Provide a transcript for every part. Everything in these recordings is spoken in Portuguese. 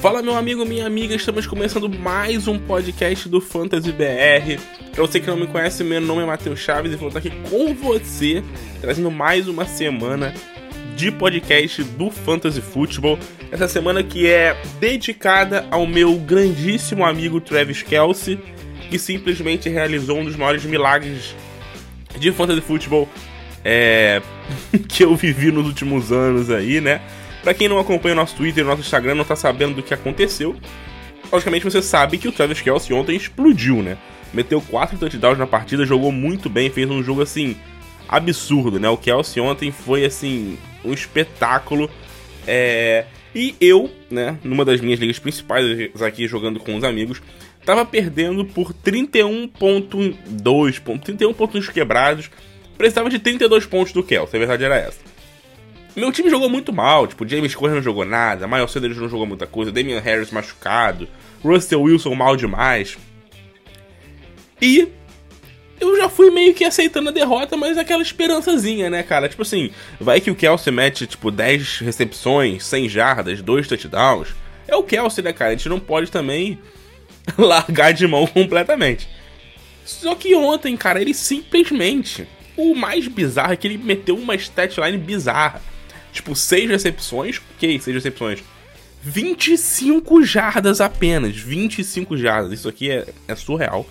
Fala meu amigo, minha amiga, estamos começando mais um podcast do Fantasy BR. Pra você que não me conhece, meu nome é Matheus Chaves e vou estar aqui com você, trazendo mais uma semana de podcast do Fantasy Football. Essa semana que é dedicada ao meu grandíssimo amigo Travis Kelsey, que simplesmente realizou um dos maiores milagres de Fantasy Football é, que eu vivi nos últimos anos aí, né? Pra quem não acompanha o nosso Twitter o nosso Instagram, não tá sabendo do que aconteceu. Logicamente você sabe que o Travis Kelsey ontem explodiu, né? Meteu 4 touchdowns na partida, jogou muito bem, fez um jogo assim absurdo, né? O Kelsey ontem foi assim um espetáculo. É... E eu, né, numa das minhas ligas principais aqui jogando com os amigos, tava perdendo por 31.2, 31 pontos quebrados. Precisava de 32 pontos do Kelsey, a verdade era essa. Meu time jogou muito mal, tipo, James Conner não jogou nada, Miles Sanders não jogou muita coisa, Damian Harris machucado, Russell Wilson mal demais. E eu já fui meio que aceitando a derrota, mas aquela esperançazinha, né, cara? Tipo assim, vai que o Kelsey mete, tipo, 10 recepções, 100 jardas, 2 touchdowns. É o Kelsey, né, cara? A gente não pode também largar de mão completamente. Só que ontem, cara, ele simplesmente. O mais bizarro é que ele meteu uma statline bizarra. Tipo, 6 recepções. Ok, 6 recepções. 25 jardas apenas. 25 jardas. Isso aqui é, é surreal.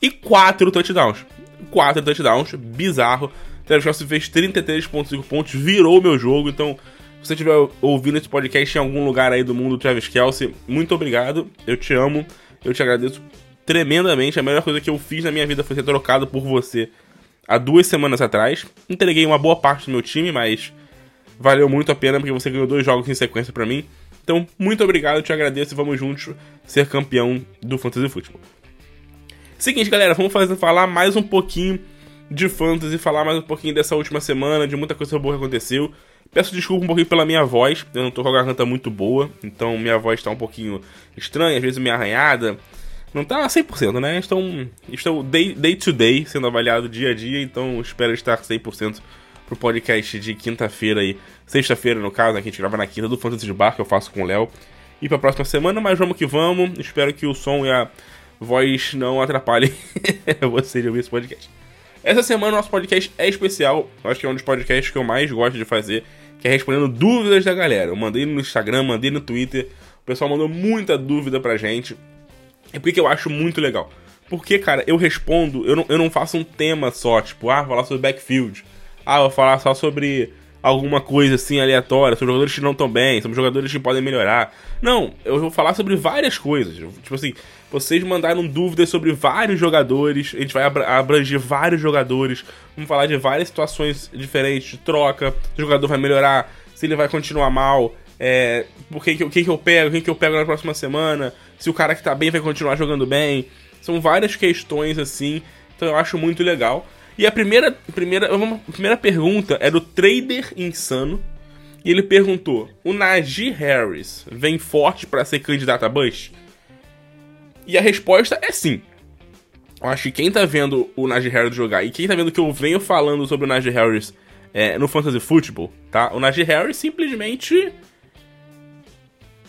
E 4 touchdowns. 4 touchdowns. Bizarro. Travis Kelsey fez 33,5 pontos. Virou meu jogo. Então, se você estiver ouvindo esse podcast em algum lugar aí do mundo, Travis Kelsey, muito obrigado. Eu te amo. Eu te agradeço tremendamente. A melhor coisa que eu fiz na minha vida foi ser trocado por você há duas semanas atrás. Entreguei uma boa parte do meu time, mas valeu muito a pena porque você ganhou dois jogos em sequência para mim. Então, muito obrigado, eu te agradeço e vamos juntos ser campeão do Fantasy Football. Seguinte, galera, vamos fazer, falar mais um pouquinho de Fantasy, falar mais um pouquinho dessa última semana, de muita coisa boa que aconteceu. Peço desculpa um pouquinho pela minha voz, eu não tô com a garganta muito boa, então minha voz tá um pouquinho estranha, às vezes meio arranhada. Não tá 100%, né? Estou, estou day, day to day sendo avaliado dia a dia, então espero estar 100% pro podcast de quinta-feira aí. Sexta-feira, no caso, né, que a gente grava na quinta do Fantasy de Bar, que eu faço com o Léo. E pra próxima semana, mas vamos que vamos. Espero que o som e a voz não atrapalhem você de ouvir esse podcast. Essa semana o nosso podcast é especial. Acho que é um dos podcasts que eu mais gosto de fazer, que é respondendo dúvidas da galera. Eu mandei no Instagram, mandei no Twitter. O pessoal mandou muita dúvida pra gente. E por que eu acho muito legal? Porque, cara, eu respondo, eu não, eu não faço um tema só, tipo, ah, falar sobre backfield ah, vou falar só sobre alguma coisa assim aleatória, sobre jogadores que não estão bem, sobre jogadores que podem melhorar. Não, eu vou falar sobre várias coisas. Tipo assim, vocês mandaram dúvidas sobre vários jogadores, a gente vai abranger vários jogadores, vamos falar de várias situações diferentes, de troca, se o jogador vai melhorar, se ele vai continuar mal, é, por que, que, que, que eu pego, quem que eu pego na próxima semana, se o cara que tá bem vai continuar jogando bem. São várias questões assim, então eu acho muito legal. E a primeira, primeira, primeira pergunta é do Trader Insano. E ele perguntou: O Najee Harris vem forte para ser candidato a Bush? E a resposta é sim. Eu acho que quem tá vendo o Najee Harris jogar e quem tá vendo que eu venho falando sobre o Najee Harris é, no Fantasy Football, tá? O Najee Harris simplesmente.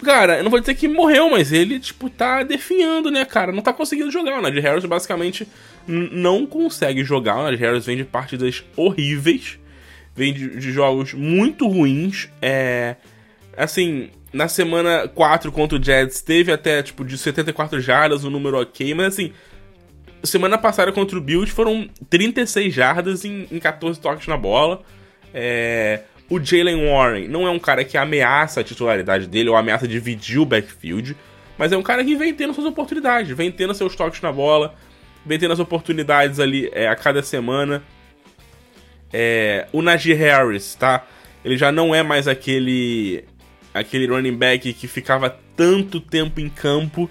Cara, eu não vou dizer que morreu, mas ele, tipo, tá definhando, né, cara? Não tá conseguindo jogar. O Najee Harris basicamente não consegue jogar. O Najee Harris vem de partidas horríveis, vem de, de jogos muito ruins. É, assim, na semana 4 contra o Jets teve até tipo de 74 jardas, um número ok, mas assim, semana passada contra o Bills foram 36 jardas em, em 14 toques na bola. É, o Jalen Warren não é um cara que ameaça a titularidade dele ou ameaça dividir o backfield, mas é um cara que vem tendo suas oportunidades, vem tendo seus toques na bola, vem tendo as oportunidades ali é, a cada semana. É, o Najee Harris, tá? Ele já não é mais aquele aquele running back que ficava tanto tempo em campo,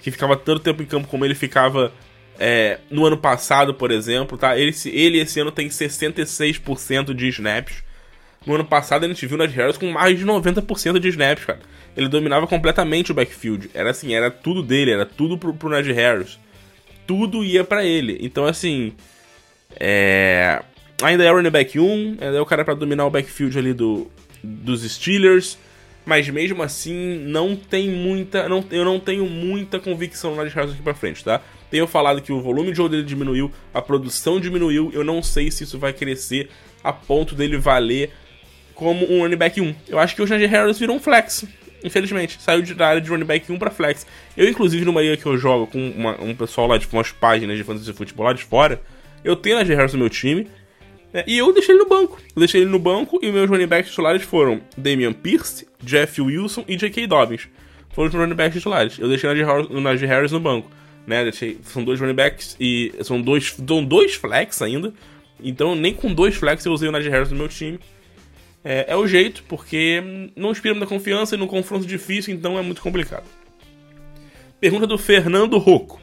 que ficava tanto tempo em campo como ele ficava é, no ano passado, por exemplo, tá? Ele, ele esse ano tem 66% de snaps. No ano passado a gente viu o Najee Harris com mais de 90% de snaps, cara. Ele dominava completamente o backfield. Era assim, era tudo dele, era tudo pro, pro Najee Harris tudo ia para ele. Então, assim. É... Ainda é running back 1, ainda é o cara para dominar o backfield ali do, dos Steelers. mas mesmo assim não tem muita. Não, eu não tenho muita convicção no Najee Harris aqui pra frente, tá? Tenho falado que o volume de jogo dele diminuiu, a produção diminuiu, eu não sei se isso vai crescer a ponto dele valer como um running back 1. Eu acho que o Najee Harris virou um flex, infelizmente. Saiu da área de running back 1 pra flex. Eu, inclusive, numa liga que eu jogo com uma, um pessoal lá, tipo, umas páginas de fantasy futebol lá de fora, eu tenho Najee Harris no meu time, né, e eu deixei ele no banco. Eu deixei ele no banco e meus running backs titulares foram Damian Pierce, Jeff Wilson e J.K. Dobbins. Foram os running backs titulares. Eu deixei o Najee Harris no banco. Né, deixei, são dois running backs e são dois, são dois flex ainda. Então nem com dois flex eu usei o Najee Harris no meu time. É, é o jeito, porque não inspira muita confiança e num confronto difícil, então é muito complicado. Pergunta do Fernando Rocco.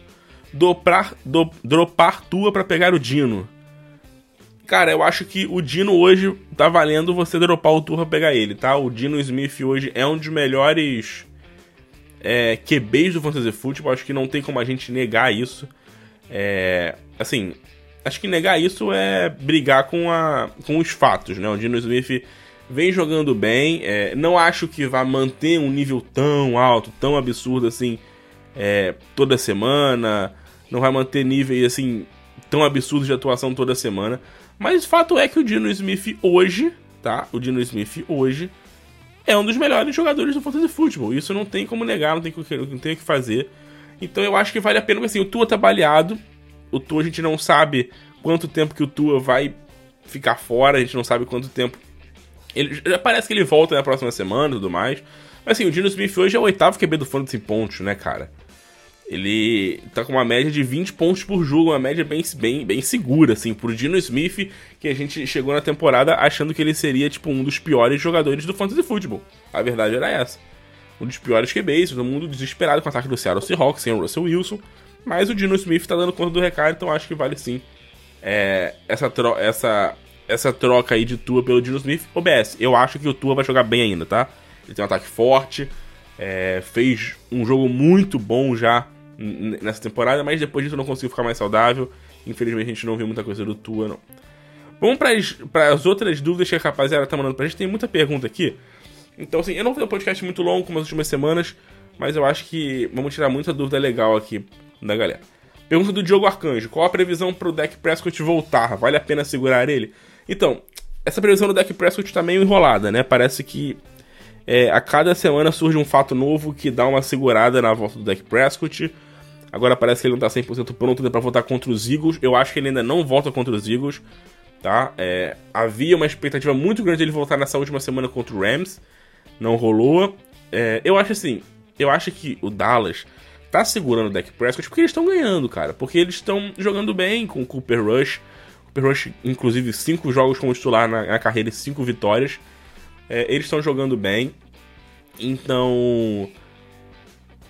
Doprar, do, dropar tua para pegar o Dino. Cara, eu acho que o Dino hoje tá valendo você dropar o tour pra pegar ele, tá? O Dino Smith hoje é um dos melhores é, QBs do Fantasy Football. Acho que não tem como a gente negar isso. É, assim, acho que negar isso é brigar com, a, com os fatos, né? O Dino Smith vem jogando bem. É, não acho que vá manter um nível tão alto, tão absurdo assim, é, toda semana. Não vai manter níveis assim tão absurdos de atuação toda semana. Mas o fato é que o Dino Smith hoje, tá? O Dino Smith hoje é um dos melhores jogadores do Fantasy Football. Isso não tem como negar, não tem, o que fazer. Então eu acho que vale a pena, porque assim, o Tua tá baleado. O Tua a gente não sabe quanto tempo que o Tua vai ficar fora, a gente não sabe quanto tempo. Ele, já parece que ele volta na próxima semana e tudo mais. Mas assim, o Dino Smith hoje é o oitavo QB do Fantasy Pontos, né, cara? Ele tá com uma média de 20 pontos por jogo, uma média bem, bem, bem segura, assim, pro Dino Smith, que a gente chegou na temporada achando que ele seria, tipo, um dos piores jogadores do Fantasy Football. A verdade era essa. Um dos piores QBs, todo mundo desesperado com o ataque do Seattle Seahawks, sem o Russell Wilson. Mas o Dino Smith tá dando conta do recado, então acho que vale sim é, essa, essa, essa troca aí de Tua pelo Dino Smith. OBS, eu acho que o Tua vai jogar bem ainda, tá? Ele tem um ataque forte, é, fez um jogo muito bom já nessa temporada, mas depois disso não conseguiu ficar mais saudável. Infelizmente a gente não viu muita coisa do Tua, não. Vamos para as outras dúvidas que a rapaziada tá mandando pra gente. Tem muita pergunta aqui. Então, assim, eu não ter um podcast muito longo como as últimas semanas, mas eu acho que vamos tirar muita dúvida legal aqui da galera. Pergunta do Diogo Arcanjo: qual a previsão pro deck Prescott voltar? Vale a pena segurar ele? Então, essa previsão do deck Prescott tá meio enrolada, né? Parece que é, a cada semana surge um fato novo que dá uma segurada na volta do deck Prescott. Agora parece que ele não tá 100% pronto para voltar contra os Eagles. Eu acho que ele ainda não volta contra os Eagles, tá? É, havia uma expectativa muito grande dele voltar nessa última semana contra o Rams. Não rolou. É, eu acho assim, eu acho que o Dallas tá segurando o deck Prescott porque eles estão ganhando, cara. Porque eles estão jogando bem com o Cooper Rush. Rush, inclusive, cinco jogos como titular na, na carreira e cinco vitórias. É, eles estão jogando bem. Então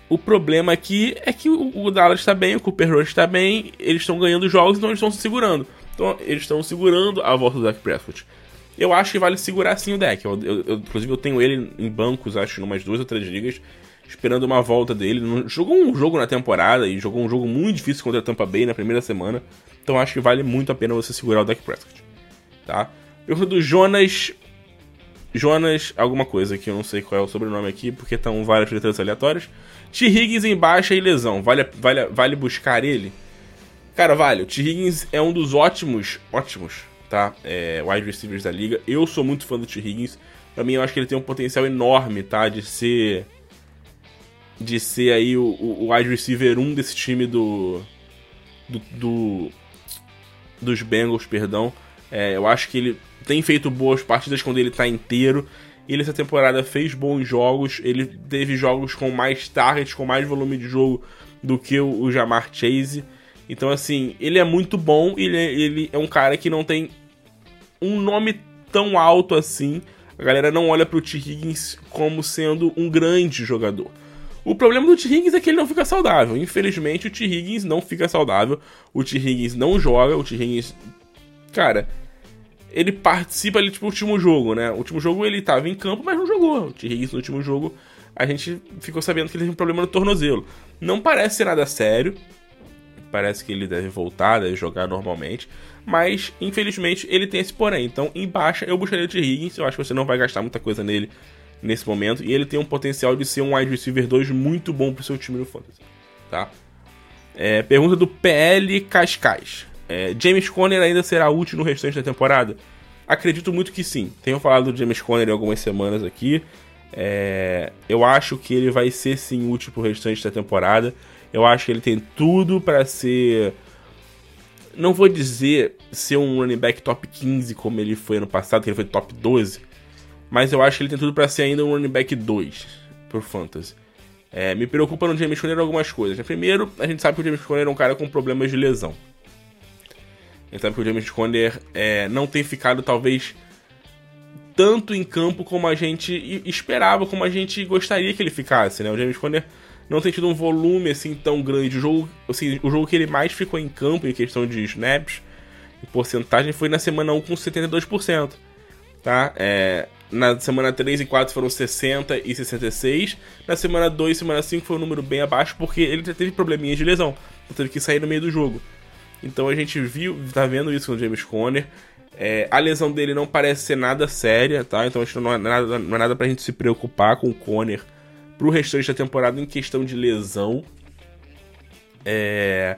o problema aqui é que o, Dallas está bem, o Cooper Rush está bem, eles estão ganhando jogos, então eles estão se segurando. Então eles estão segurando a volta do Dak Prescott. Eu acho que vale segurar sim o deck. Eu, eu, eu, inclusive eu tenho ele em bancos, acho, em umas duas ou três ligas, esperando uma volta dele. Jogou um jogo na temporada e jogou um jogo muito difícil contra a Tampa Bay na primeira semana. Então acho que vale muito a pena você segurar o Dak Prescott. Tá? Pergunta do Jonas. Jonas, alguma coisa que eu não sei qual é o sobrenome aqui, porque estão várias letras aleatórias. T. Higgins em baixa e lesão. Vale, vale, vale buscar ele? Cara, vale. O T. Higgins é um dos ótimos, ótimos, tá? É, wide receivers da liga. Eu sou muito fã do T. Higgins. Pra mim, eu acho que ele tem um potencial enorme, tá? De ser. De ser aí o, o wide receiver 1 desse time do. Do. do dos Bengals, perdão. É, eu acho que ele tem feito boas partidas quando ele tá inteiro. Ele essa temporada fez bons jogos, ele teve jogos com mais targets, com mais volume de jogo do que o, o Jamar Chase. Então, assim, ele é muito bom, ele é, ele é um cara que não tem um nome tão alto assim. A galera não olha pro T. Higgins como sendo um grande jogador. O problema do T. Higgins é que ele não fica saudável. Infelizmente, o T. Higgins não fica saudável. O T. Higgins não joga. O T. Higgins. Cara, ele participa ali, tipo, último jogo, né? O último jogo ele tava em campo, mas não jogou. O T. Higgins no último jogo, a gente ficou sabendo que ele teve um problema no tornozelo. Não parece ser nada sério. Parece que ele deve voltar, deve jogar normalmente. Mas, infelizmente, ele tem esse porém. Então, em baixa, eu buscaria o T. Higgins. Eu acho que você não vai gastar muita coisa nele nesse momento. E ele tem um potencial de ser um wide receiver 2 muito bom pro seu time no Fantasy. Tá? É, pergunta do PL Cascais. É, James Conner ainda será útil no restante da temporada? Acredito muito que sim. Tenho falado do James Conner em algumas semanas aqui. É, eu acho que ele vai ser sim útil pro restante da temporada. Eu acho que ele tem tudo para ser. Não vou dizer ser um running back top 15 como ele foi ano passado, que ele foi top 12. Mas eu acho que ele tem tudo para ser ainda um running back 2 por fantasy. É, me preocupa no James Conner algumas coisas. Primeiro, a gente sabe que o James Conner é um cara com problemas de lesão. A gente sabe que o James Conner é, não tem ficado, talvez, tanto em campo como a gente esperava, como a gente gostaria que ele ficasse, né? O James Conner não tem tido um volume assim tão grande. O jogo, assim, o jogo que ele mais ficou em campo em questão de snaps, em porcentagem, foi na semana 1 com 72%. Tá? É, na semana 3 e 4 foram 60 e 66. Na semana 2 e semana 5 foi um número bem abaixo, porque ele já teve probleminhas de lesão. Então teve que sair no meio do jogo. Então a gente viu, tá vendo isso com o James Conner. É, a lesão dele não parece ser nada séria, tá? Então acho que não é nada, não é nada pra gente se preocupar com o Conner pro restante da temporada em questão de lesão. É.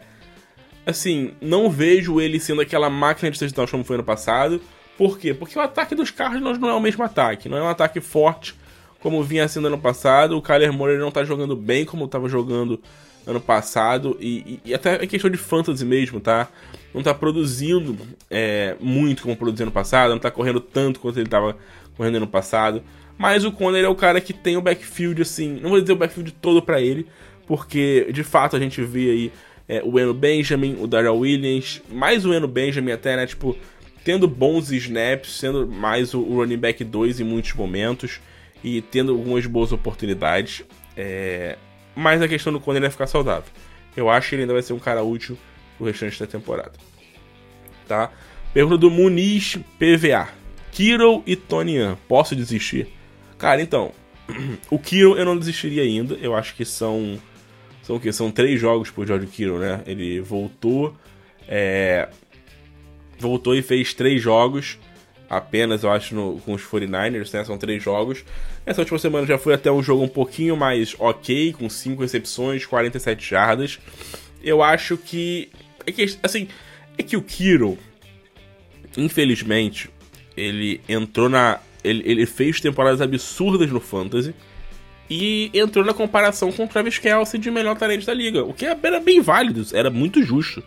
Assim, não vejo ele sendo aquela máquina de touchdowns como foi no passado. Por quê? Porque o ataque dos Cardinals não é o mesmo ataque. Não é um ataque forte como vinha sendo ano passado. O Kyler Murray não tá jogando bem como estava jogando ano passado. E, e, e, até é questão de fantasy mesmo, tá? Não tá produzindo é, muito como produziu ano passado. Não tá correndo tanto quanto ele tava correndo ano passado. Mas o Conner é o cara que tem o backfield, assim, não vou dizer o backfield todo para ele, porque de fato a gente vê aí é, o Eno Benjamin, o Daryl Williams, mais o Eno Benjamin até, né, tipo, tendo bons snaps, sendo mais o running back 2 em muitos momentos e tendo algumas boas oportunidades. É... Mas a questão do Conner é ficar saudável. Eu acho que ele ainda vai ser um cara útil pro restante da temporada. Tá? Pergunta do Muniz PVA. Kiro e Tonian, posso desistir? Cara, então, o Kiro eu não desistiria ainda. Eu acho que são. São o quê? São três jogos pro George Kiro, né? Ele voltou. É, voltou e fez três jogos. Apenas, eu acho, no, com os 49ers, né? São três jogos. Essa última semana já foi até um jogo um pouquinho mais ok, com cinco recepções, 47 jardas. Eu acho que. É que, assim, é que o Kiro, infelizmente, ele entrou na ele, ele fez temporadas absurdas no Fantasy e entrou na comparação com o Travis Kelsey de melhor talento da liga, o que era bem válido, era muito justo.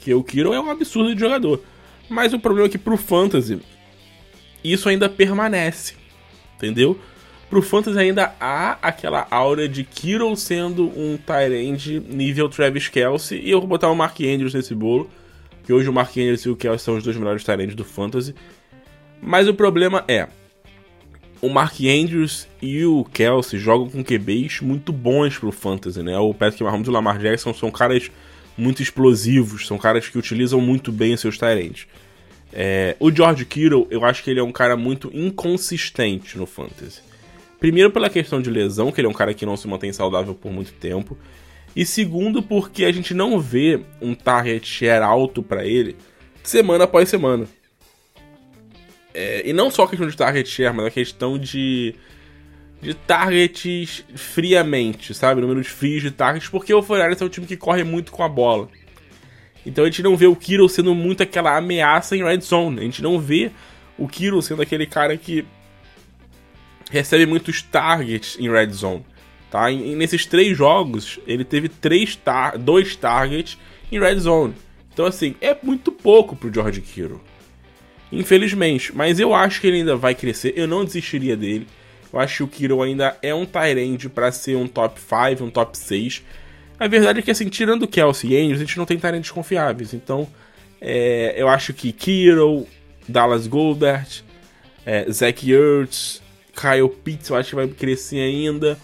Que o Kiro é um absurdo de jogador. Mas o problema é que pro Fantasy isso ainda permanece, entendeu? Pro Fantasy ainda há aquela aura de Kiro sendo um Tyrande nível Travis Kelsey e eu vou botar o Mark Andrews nesse bolo, que hoje o Mark Andrews e o Kelsey são os dois melhores Tyrands do Fantasy. Mas o problema é. O Mark Andrews e o Kelsey jogam com QBs muito bons pro Fantasy, né? O Patrick Mahomes e o Lamar Jackson são caras muito explosivos, são caras que utilizam muito bem os seus Tyrants. É, o George Kittle, eu acho que ele é um cara muito inconsistente no Fantasy. Primeiro pela questão de lesão, que ele é um cara que não se mantém saudável por muito tempo. E segundo porque a gente não vê um target share alto para ele semana após semana. É, e não só a questão de target share, mas a questão de, de targets friamente, sabe? Número de frios de targets, porque o Fortaleza é um time que corre muito com a bola. Então a gente não vê o Kiro sendo muito aquela ameaça em red zone. A gente não vê o Kiro sendo aquele cara que recebe muitos targets em red zone. Tá? E, nesses três jogos, ele teve três tar dois targets em red zone. Então, assim, é muito pouco pro George Kiro. Infelizmente. Mas eu acho que ele ainda vai crescer. Eu não desistiria dele. Eu acho que o Kiro ainda é um Tyrande para ser um top 5, um top 6. A verdade é que, assim, tirando Kelsey e Andrews, a gente não tem Tyrands confiáveis. Então, é, eu acho que Kiro, Dallas Goldert, é, Zach Ertz, Kyle Pitts, eu acho que vai crescer ainda.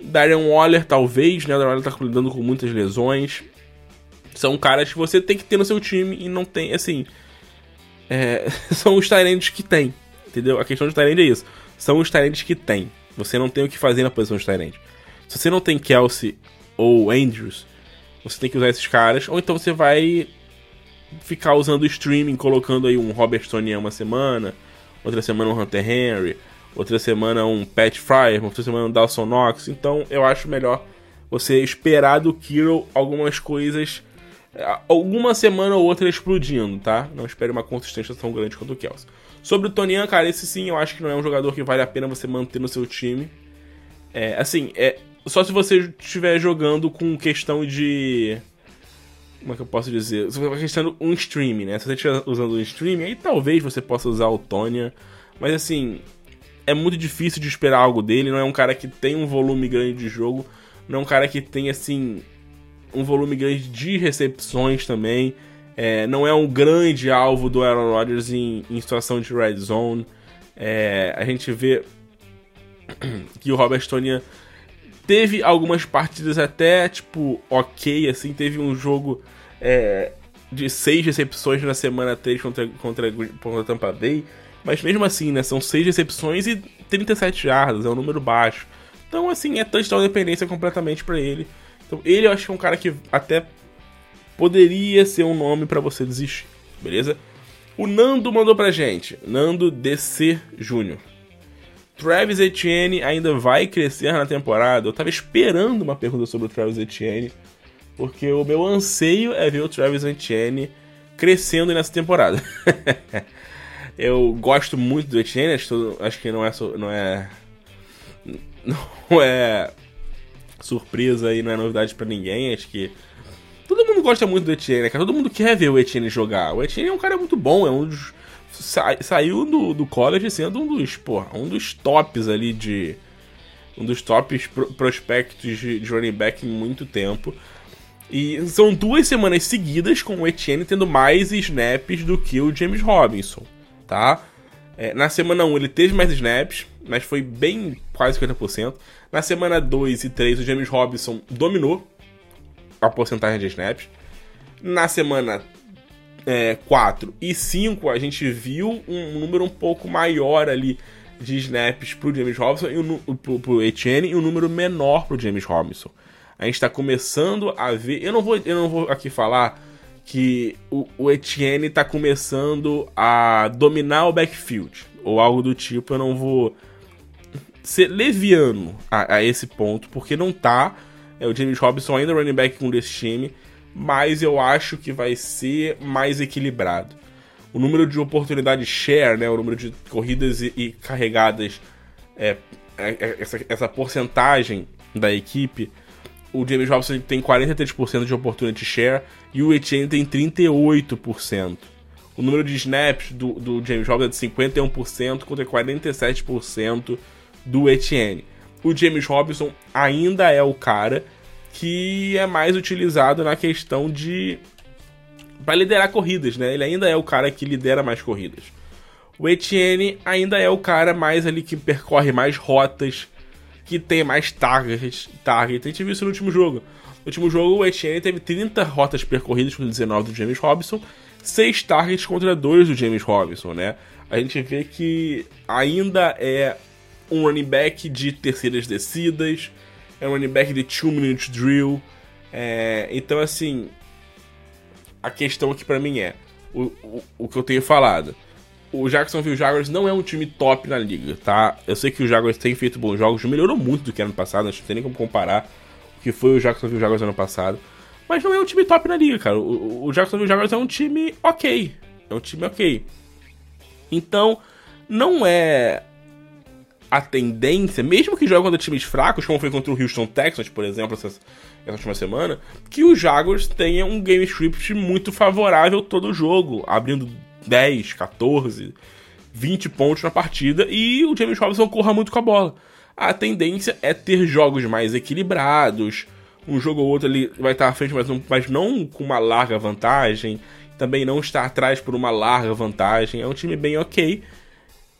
Darren Waller, talvez, né? O Darren Waller tá lidando com muitas lesões. São caras que você tem que ter no seu time e não tem, assim é, são os Tyrands que tem. Entendeu? A questão de Tyrande é isso. São os Tyrands que tem. Você não tem o que fazer na posição de Tyrande. Se você não tem Kelsey ou Andrews, você tem que usar esses caras. Ou então você vai ficar usando o streaming, colocando aí um Robert Tonian uma semana, outra semana um Hunter Henry, outra semana um Pat Fryer, outra semana um Dawson Knox. Então eu acho melhor você esperar do Kiro algumas coisas, é, alguma semana ou outra explodindo, tá? Não espere uma consistência tão grande quanto o Kelsey. Sobre o Tonian, cara, esse sim eu acho que não é um jogador que vale a pena você manter no seu time. É, assim, é só se você estiver jogando com questão de. Como é que eu posso dizer? Se você estiver questão um streaming, né? Se você estiver usando um streaming, aí talvez você possa usar o Tonya. Mas assim, é muito difícil de esperar algo dele. Não é um cara que tem um volume grande de jogo. Não é um cara que tem, assim, um volume grande de recepções também. É, não é um grande alvo do Aaron Rodgers em, em situação de red zone. É, a gente vê que o Robert Tonya teve algumas partidas até, tipo, ok, assim. Teve um jogo é, de seis recepções na semana 3 contra, contra, contra Tampa Bay. Mas mesmo assim, né? São 6 recepções e 37 jardas, é um número baixo. Então, assim, é touchdown dependência completamente para ele. Então, ele eu acho que é um cara que até poderia ser um nome para você desistir, beleza? O Nando mandou pra gente, Nando DC Júnior. Travis Etienne ainda vai crescer na temporada? Eu tava esperando uma pergunta sobre o Travis Etienne, porque o meu anseio é ver o Travis Etienne crescendo nessa temporada. Eu gosto muito do Etienne, acho, acho que não é, não é. Não é surpresa e não é novidade para ninguém. Acho que gosta muito do Etienne, né, cara? Todo mundo quer ver o Etienne jogar. O Etienne é um cara muito bom, é um dos. Sa, saiu do, do college sendo um dos, porra, um dos tops ali de. Um dos tops pro, prospectos de, de running back em muito tempo. E são duas semanas seguidas com o Etienne tendo mais snaps do que o James Robinson tá? É, na semana 1 ele teve mais snaps, mas foi bem quase 50%. Na semana 2 e 3 o James Robinson dominou a porcentagem de snaps. Na semana é, 4 e 5 a gente viu um número um pouco maior ali de snaps pro James Robinson e o, pro, pro Etienne e um número menor pro James Robinson. A gente está começando a ver. Eu não vou, eu não vou aqui falar que o, o Etienne tá começando a dominar o backfield, ou algo do tipo, eu não vou ser leviano a, a esse ponto, porque não tá. É, o James Robinson ainda é running back com desse time, mas eu acho que vai ser mais equilibrado. O número de oportunidades share, né, o número de corridas e, e carregadas, é, é, é essa, essa porcentagem da equipe o James Robinson tem 43% de opportunity share e o Etienne tem 38%. O número de snaps do, do James Robinson é de 51% contra 47% do Etienne. O James Robinson ainda é o cara que é mais utilizado na questão de para liderar corridas, né? Ele ainda é o cara que lidera mais corridas. O Etienne ainda é o cara mais ali que percorre mais rotas, que tem mais target, target. A gente viu isso no último jogo. No último jogo, o Etienne teve 30 rotas percorridas com 19 do James Robinson, 6 targets contra 2 do James Robinson, né? A gente vê que ainda é um running back de terceiras descidas, é um running back de 2 minute drill. É, então, assim, a questão aqui para mim é o, o, o que eu tenho falado o Jacksonville Jaguars não é um time top na liga, tá? Eu sei que o Jaguars tem feito bons jogos, melhorou muito do que ano passado, acho que não tem nem como comparar o que foi o Jacksonville Jaguars ano passado. Mas não é um time top na liga, cara. O, o Jacksonville Jaguars é um time ok. É um time ok. Então, não é a tendência, mesmo que jogue contra times fracos, como foi contra o Houston Texans, por exemplo, essa, essa última semana, que o Jaguars tenha um game script muito favorável todo o jogo, abrindo 10, 14, 20 pontos na partida e o James Robinson corra muito com a bola. A tendência é ter jogos mais equilibrados, um jogo ou outro ele vai estar à frente, mas não, mas não com uma larga vantagem, também não estar atrás por uma larga vantagem. É um time bem ok.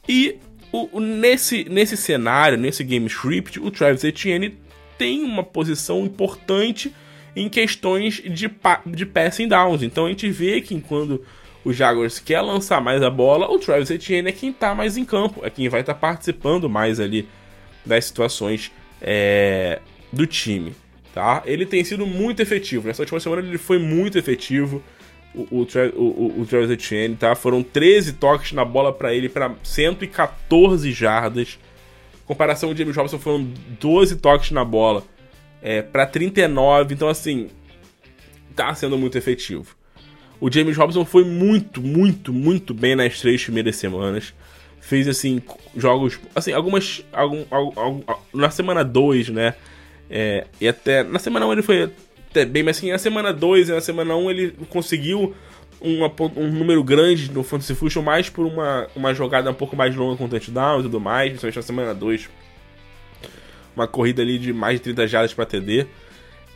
E o, o, nesse, nesse cenário, nesse game script, o Travis Etienne tem uma posição importante em questões de, de passing downs. Então a gente vê que quando o Jaguars quer lançar mais a bola, o Travis Etienne é quem está mais em campo, é quem vai estar tá participando mais ali das situações é, do time. Tá? Ele tem sido muito efetivo. Nessa última semana ele foi muito efetivo. O, o, o, Travis Etienne, tá? Foram 13 toques na bola para ele para 114 jardas. comparação, o James Robinson foram 12 toques na bola é, para 39, então assim, tá sendo muito efetivo. O James Robinson foi muito, muito, muito bem nas três primeiras semanas. Fez, assim, jogos. Assim, algumas. Algum, algum, na semana 2, né? É, e até. Na semana 1 um ele foi bem, mas assim, na semana 2 e na semana 1 um ele conseguiu uma, um número grande no Fantasy Fusion, mais por uma, uma jogada um pouco mais longa com touchdown e tudo mais, principalmente na semana 2. Uma corrida ali de mais de 30 jardas para TD.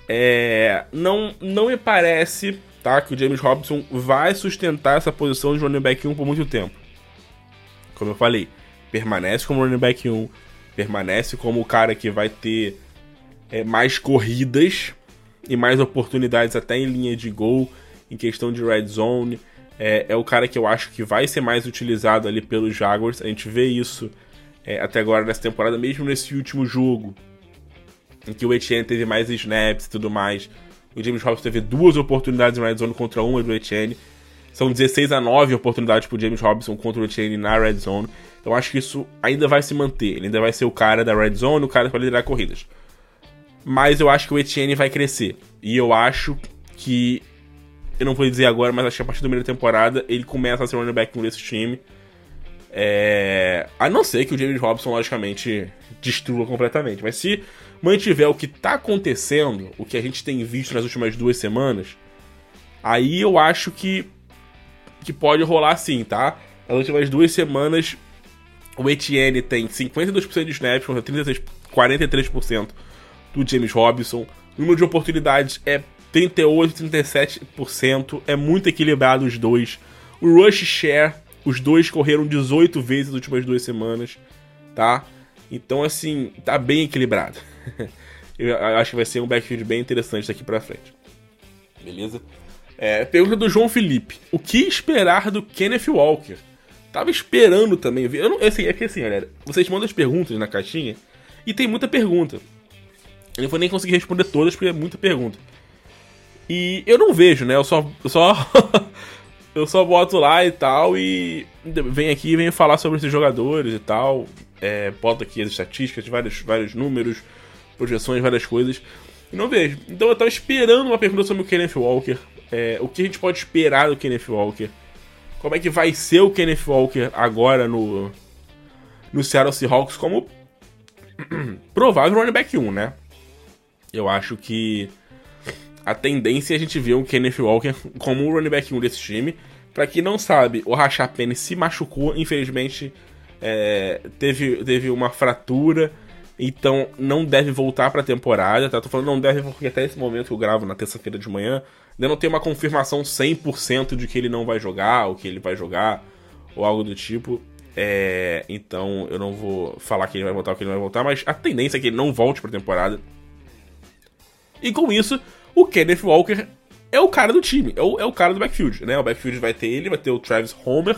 É, não, não me parece tá, que o James Robinson vai sustentar essa posição de running back 1 por muito tempo. Como eu falei, permanece como running back 1, permanece como o cara que vai ter é, mais corridas e mais oportunidades até em linha de gol, em questão de red zone. É, é o cara que eu acho que vai ser mais utilizado ali pelos Jaguars. A gente vê isso é, até agora nessa temporada, mesmo nesse último jogo, em que o Etienne teve mais snaps e tudo mais. O James Robinson teve duas oportunidades em red zone contra uma do Etienne. São 16 a 9 oportunidades pro James Robinson contra o Etienne na red zone. Então acho que isso ainda vai se manter. Ele ainda vai ser o cara da red zone, o cara para liderar corridas. Mas eu acho que o Etienne vai crescer. E eu acho que. Eu não vou dizer agora, mas acho que a partir da temporada ele começa a ser running back desse time. É... A não ser que o James Robinson, logicamente, destrua completamente. Mas se mantiver o que tá acontecendo, o que a gente tem visto nas últimas duas semanas, aí eu acho que, que pode rolar sim, tá? Nas últimas duas semanas, o Etienne tem 52% de snaps contra 36, 43% do James Robinson. O número de oportunidades é 38, 37%. É muito equilibrado os dois. O rush share, os dois correram 18 vezes nas últimas duas semanas, tá? Então, assim, tá bem equilibrado. Eu acho que vai ser um backfield bem interessante daqui pra frente. Beleza? É, pergunta do João Felipe. O que esperar do Kenneth Walker? Tava esperando também. Eu não, assim, é que assim, galera, vocês mandam as perguntas na caixinha e tem muita pergunta. Eu não vou nem conseguir responder todas porque é muita pergunta. E eu não vejo, né? Eu só. Eu só, eu só boto lá e tal e vem aqui e venho falar sobre esses jogadores e tal. É, boto aqui as estatísticas, vários, vários números, projeções, várias coisas. E não vejo. Então eu tava esperando uma pergunta sobre o Kenneth Walker. É, o que a gente pode esperar do Kenneth Walker? Como é que vai ser o Kenneth Walker agora no, no Seattle Seahawks como provável running back 1, né? Eu acho que a tendência é a gente ver o Kenneth Walker como o running back 1 desse time. Pra quem não sabe, o Rashad Penny se machucou, infelizmente é, teve, teve uma fratura, então não deve voltar pra temporada, tá? Tô falando não deve porque até esse momento que eu gravo na terça-feira de manhã, ainda não tem uma confirmação 100% de que ele não vai jogar, ou que ele vai jogar, ou algo do tipo. É, então eu não vou falar que ele vai voltar ou que ele não vai voltar, mas a tendência é que ele não volte pra temporada. E com isso, o Kenneth Walker é o cara do time, é o, é o cara do backfield, né? O backfield vai ter ele, vai ter o Travis Homer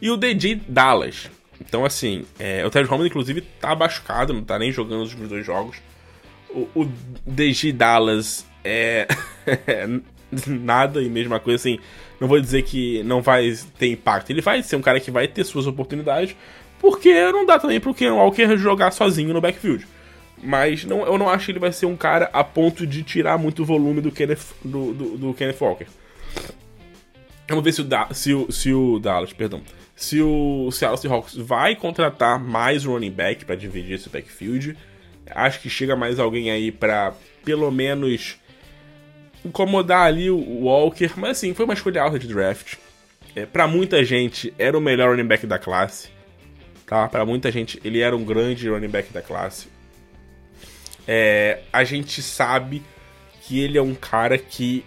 e o DJ Dallas. Então, assim, é, o Travis Homer, inclusive, tá machucado, não tá nem jogando os dois jogos. O, o DJ Dallas é. nada e mesma coisa, assim. Não vou dizer que não vai ter impacto. Ele vai ser um cara que vai ter suas oportunidades, porque não dá também pro Ken Walker jogar sozinho no backfield. Mas não, eu não acho que ele vai ser um cara a ponto de tirar muito volume do Kenneth, do, do, do Kenneth Walker. Vamos ver se o, da, se o, se o Dallas, perdão, se o Seattle Seahawks vai contratar mais running back para dividir esse backfield. Acho que chega mais alguém aí para pelo menos incomodar ali o Walker, mas assim, foi uma escolha alta de draft. É, para muita gente era o melhor running back da classe, tá? Para muita gente ele era um grande running back da classe. É, a gente sabe que ele é um cara que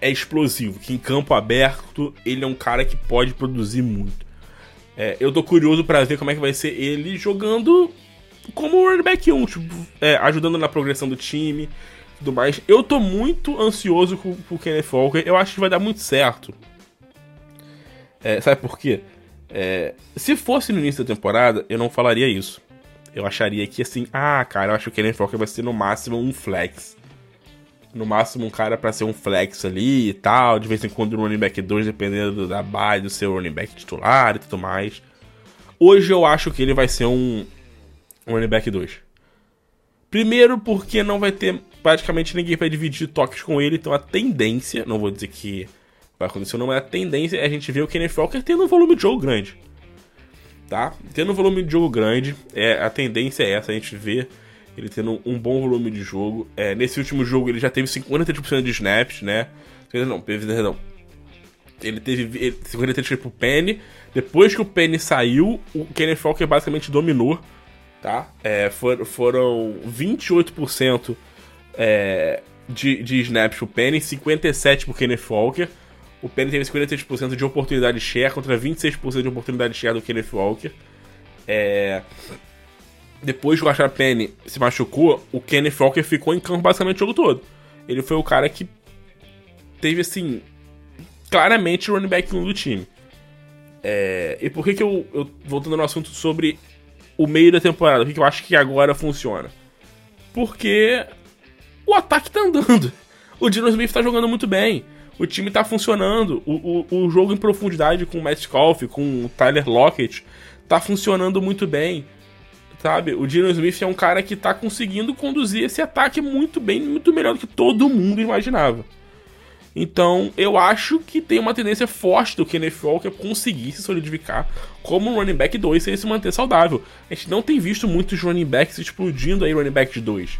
é explosivo, que em campo aberto ele é um cara que pode produzir muito. É, eu tô curioso para ver como é que vai ser ele jogando como running back 1, tipo, é, ajudando na progressão do time tudo mais. Eu tô muito ansioso com, com o Kenneth Walker, eu acho que vai dar muito certo. É, sabe por quê? É, se fosse no início da temporada, eu não falaria isso eu acharia que assim, ah, cara, eu acho que o Kenneth Walker vai ser no máximo um flex. No máximo um cara para ser um flex ali e tal, de vez em quando um running back 2, dependendo da base do seu running back titular e tudo mais. Hoje eu acho que ele vai ser um, running back 2. Primeiro, porque não vai ter praticamente ninguém para dividir toques com ele, então a tendência, não vou dizer que vai acontecer, não, mas a tendência é a gente ver o Kenneth Walker tendo um volume de jogo grande. Tá? Tendo um volume de jogo grande, é, a tendência é essa, a gente vê ele tendo um bom volume de jogo. É, nesse último jogo ele já teve 53% de snaps, né? Não. Ele teve ele, 53% pro Penny. Depois que o Penny saiu, o Kenneth Walker basicamente dominou tá? É, for, foram 28% é, de, de snaps pro Penny, 57% pro Kenneth Walker. O Penny teve 53% de oportunidade share contra 26% de oportunidade share do Kenneth Walker. É... Depois que o Rashad Penny se machucou, o Kenneth Walker ficou em campo basicamente o jogo todo. Ele foi o cara que teve, assim, claramente o running back 1 do time. É... E por que que eu, eu, voltando no assunto sobre o meio da temporada, porque eu acho que agora funciona. Porque o ataque tá andando. O Dino Smith tá jogando muito bem. O time tá funcionando. O, o, o jogo em profundidade com o Matt Scoff, com o Tyler Lockett, tá funcionando muito bem. Sabe? O Dino Smith é um cara que tá conseguindo conduzir esse ataque muito bem, muito melhor do que todo mundo imaginava. Então, eu acho que tem uma tendência forte do Kenneth Walker conseguir se solidificar como running back 2 se ele se manter saudável. A gente não tem visto muitos running backs explodindo aí running back 2.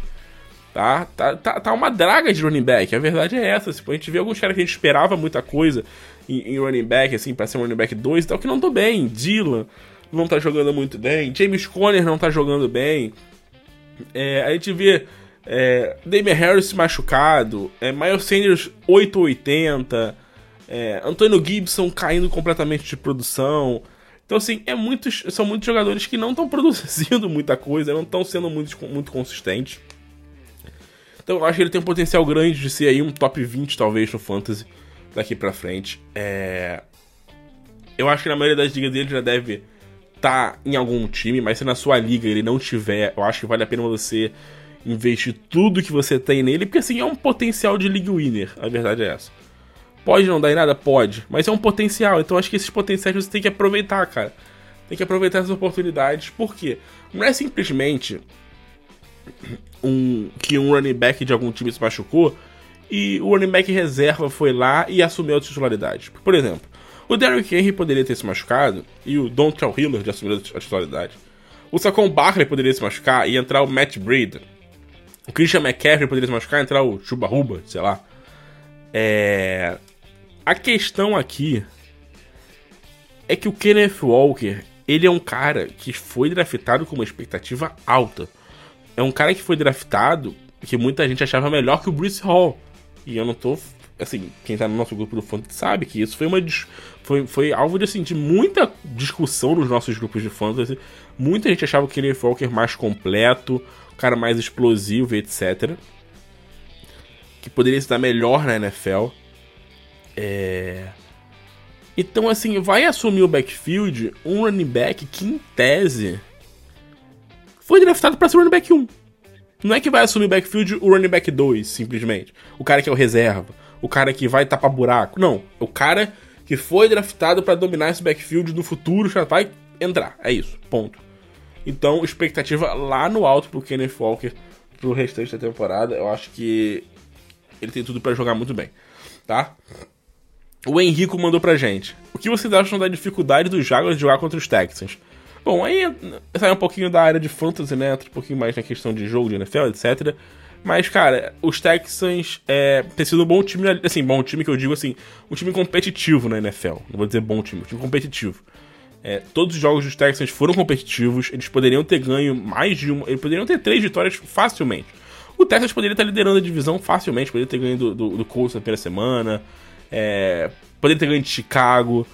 Tá? Tá, tá? tá uma draga de running back, a verdade é essa. Tipo, a gente vê alguns caras que a gente esperava muita coisa em, em running back, assim, pra ser um running back 2 e tal, que não tô bem. Dylan não tá jogando muito bem, James Conner não tá jogando bem. É, a gente vê é, Harris machucado, é, Miles Sanders 880, é, Antônio Gibson caindo completamente de produção. Então, assim, é muitos, são muitos jogadores que não estão produzindo muita coisa, não estão sendo muito, muito consistentes. Então, eu acho que ele tem um potencial grande de ser aí um top 20, talvez, no Fantasy daqui pra frente. É... Eu acho que na maioria das ligas dele já deve estar tá em algum time, mas se na sua liga ele não tiver, eu acho que vale a pena você investir tudo que você tem nele, porque assim, é um potencial de league winner, a verdade é essa. Pode não dar em nada? Pode, mas é um potencial, então acho que esses potenciais você tem que aproveitar, cara. Tem que aproveitar essas oportunidades, por quê? Não é simplesmente um, que um running back de algum time se machucou e o running back reserva foi lá e assumiu a titularidade. Por exemplo, o Derrick Henry poderia ter se machucado e o Dontrell Hillard assumiu a titularidade. O Saquon Barkley poderia se machucar e entrar o Matt Breida. O Christian McCaffrey poderia se machucar, entrar o Chuba Ruba, sei lá. É... A questão aqui é que o Kenneth Walker, ele é um cara que foi draftado com uma expectativa alta. É um cara que foi draftado que muita gente achava melhor que o Bruce Hall. E eu não tô. Assim, quem tá no nosso grupo do Fantasy sabe que isso foi uma. Foi, foi alvo de, assim, de muita discussão nos nossos grupos de Fantasy. Muita gente achava o Kenneth Walker mais completo, cara mais explosivo, etc. Que poderia estar melhor na NFL. É... Então, assim, vai assumir o backfield um running back que, em tese, foi draftado para ser running back 1. Não é que vai assumir o backfield o running back 2, simplesmente. O cara que é o reserva. O cara que vai tapar buraco. Não. O cara que foi draftado para dominar esse backfield no futuro já vai entrar. É isso. Ponto. Então, expectativa lá no alto pro Kenneth Walker pro restante da temporada. Eu acho que ele tem tudo para jogar muito bem, tá? O Henrico mandou pra gente. O que vocês acham da dificuldade dos Jaguars de jogar contra os Texans? Bom, aí sai um pouquinho da área de fantasy, né? Um pouquinho mais na questão de jogo, de NFL, etc. Mas, cara, os Texans é, tem sido um bom time, assim, bom time que eu digo assim, um time competitivo na NFL. Não vou dizer bom time, um time competitivo. É, todos os jogos dos Texans foram competitivos, eles poderiam ter ganho mais de uma. Eles poderiam ter três vitórias facilmente. O Texas poderia estar liderando a divisão facilmente, poderia ter ganho do, do, do Colts na primeira semana, é, poderia ter ganho de Chicago,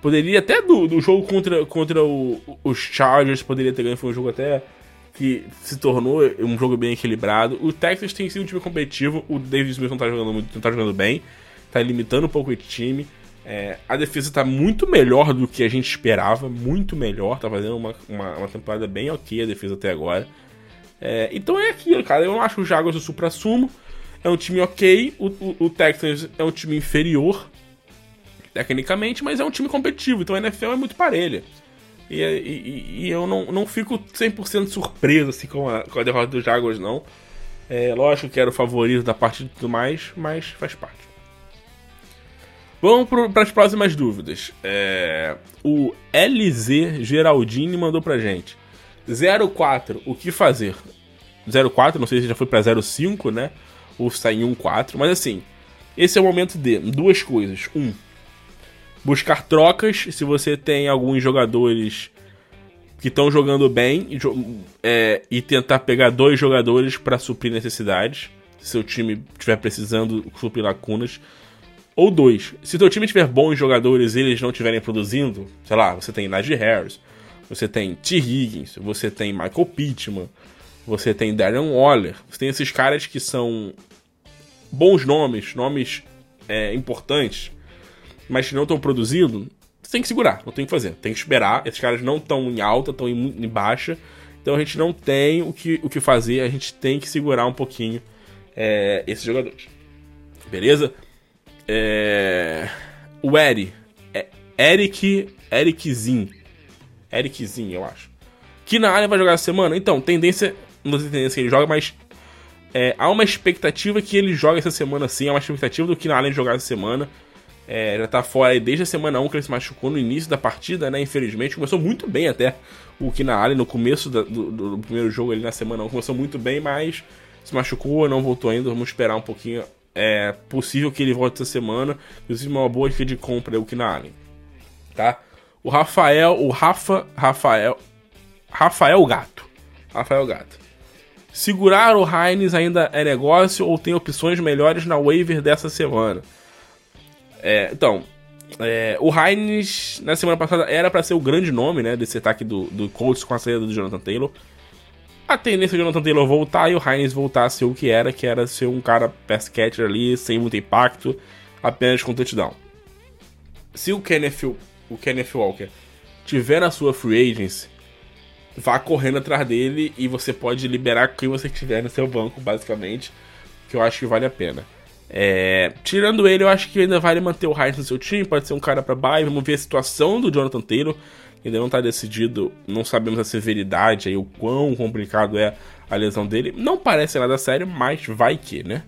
poderia até do, do jogo contra, contra o, os Chargers, poderia ter ganho, foi um jogo até que se tornou um jogo bem equilibrado. O Texas tem sido um time competitivo, o Davis Smith não tá jogando muito, não tá jogando bem, tá limitando um pouco o time. É, a defesa tá muito melhor do que a gente esperava, muito melhor, tá fazendo uma, uma, uma temporada bem ok a defesa até agora. É, então é aquilo, cara. Eu não acho o Jaguars o supra-sumo. É um time ok. O, o, o, Texans é um time inferior, tecnicamente, mas é um time competitivo. Então a NFL é muito parelha. E, e, e eu não, não fico 100% surpreso assim, com, a, com a derrota dos Jaguars, não. É, lógico que era o favorito da partida e tudo mais, mas faz parte. Vamos para as próximas dúvidas. É, o LZ Geraldini mandou pra gente. 04, o que fazer? 04, não sei se já foi pra 05, né? Ou está em 14, mas assim, esse é o momento de duas coisas. Um, buscar trocas se você tem alguns jogadores que estão jogando bem é, e tentar pegar dois jogadores para suprir necessidades. Se seu time estiver precisando suprir lacunas. Ou dois. Se seu time tiver bons jogadores e eles não estiverem produzindo, sei lá, você tem Najee Harris, você tem T. Higgins, você tem Michael Pittman, você tem Darren Waller, você tem esses caras que são bons nomes, nomes é, importantes, mas que não estão produzindo, você tem que segurar, não tem que fazer. Tem que esperar. Esses caras não estão em alta, estão em, em, baixa. Então a gente não tem o que, o que fazer, a gente tem que segurar um pouquinho é, esses jogadores. Beleza? É... O Eri. É Eric. Ericzinho. Ericzinho, eu acho. Que na área vai jogar essa semana? Então, tendência. Não sei tendência que ele joga, mas. É, há uma expectativa que ele joga essa semana sim. Há uma expectativa do que na área jogar essa semana. É, já tá fora desde a semana 1 que ele se machucou no início da partida, né? Infelizmente. Começou muito bem até o Kina Allen no começo do, do, primeiro jogo ali na semana 1. Começou muito bem, mas se machucou, não voltou ainda. Vamos esperar um pouquinho. É possível que ele volte essa semana. Inclusive, uma boa dica de compra é o Kina Allen. Tá? O Rafael, o Rafa, Rafael, Rafael Gato. Rafael Gato. Segurar o Heinz ainda é negócio ou tem opções melhores na waiver dessa semana? É, então, é, o Heinz, na semana passada, era para ser o grande nome, né, desse ataque do, do Colts com a saída do Jonathan Taylor. A tendência do Jonathan Taylor voltar e o Heinz voltar a ser o que era, que era ser um cara pass catcher ali, sem muito impacto, apenas com touchdown. Se o Kenneth, o Kenneth Walker tiver na sua free agency, vá correndo atrás dele e você pode liberar quem você tiver no seu banco, basicamente, que eu acho que vale a pena. É, tirando ele, eu acho que ainda vale manter o Heinz no seu time, pode ser um cara para bye. Vamos ver a situação do Jonathan Taylor, que ainda não tá decidido, não sabemos a severidade aí, o quão complicado é a lesão dele. Não parece nada sério, mas vai que, né?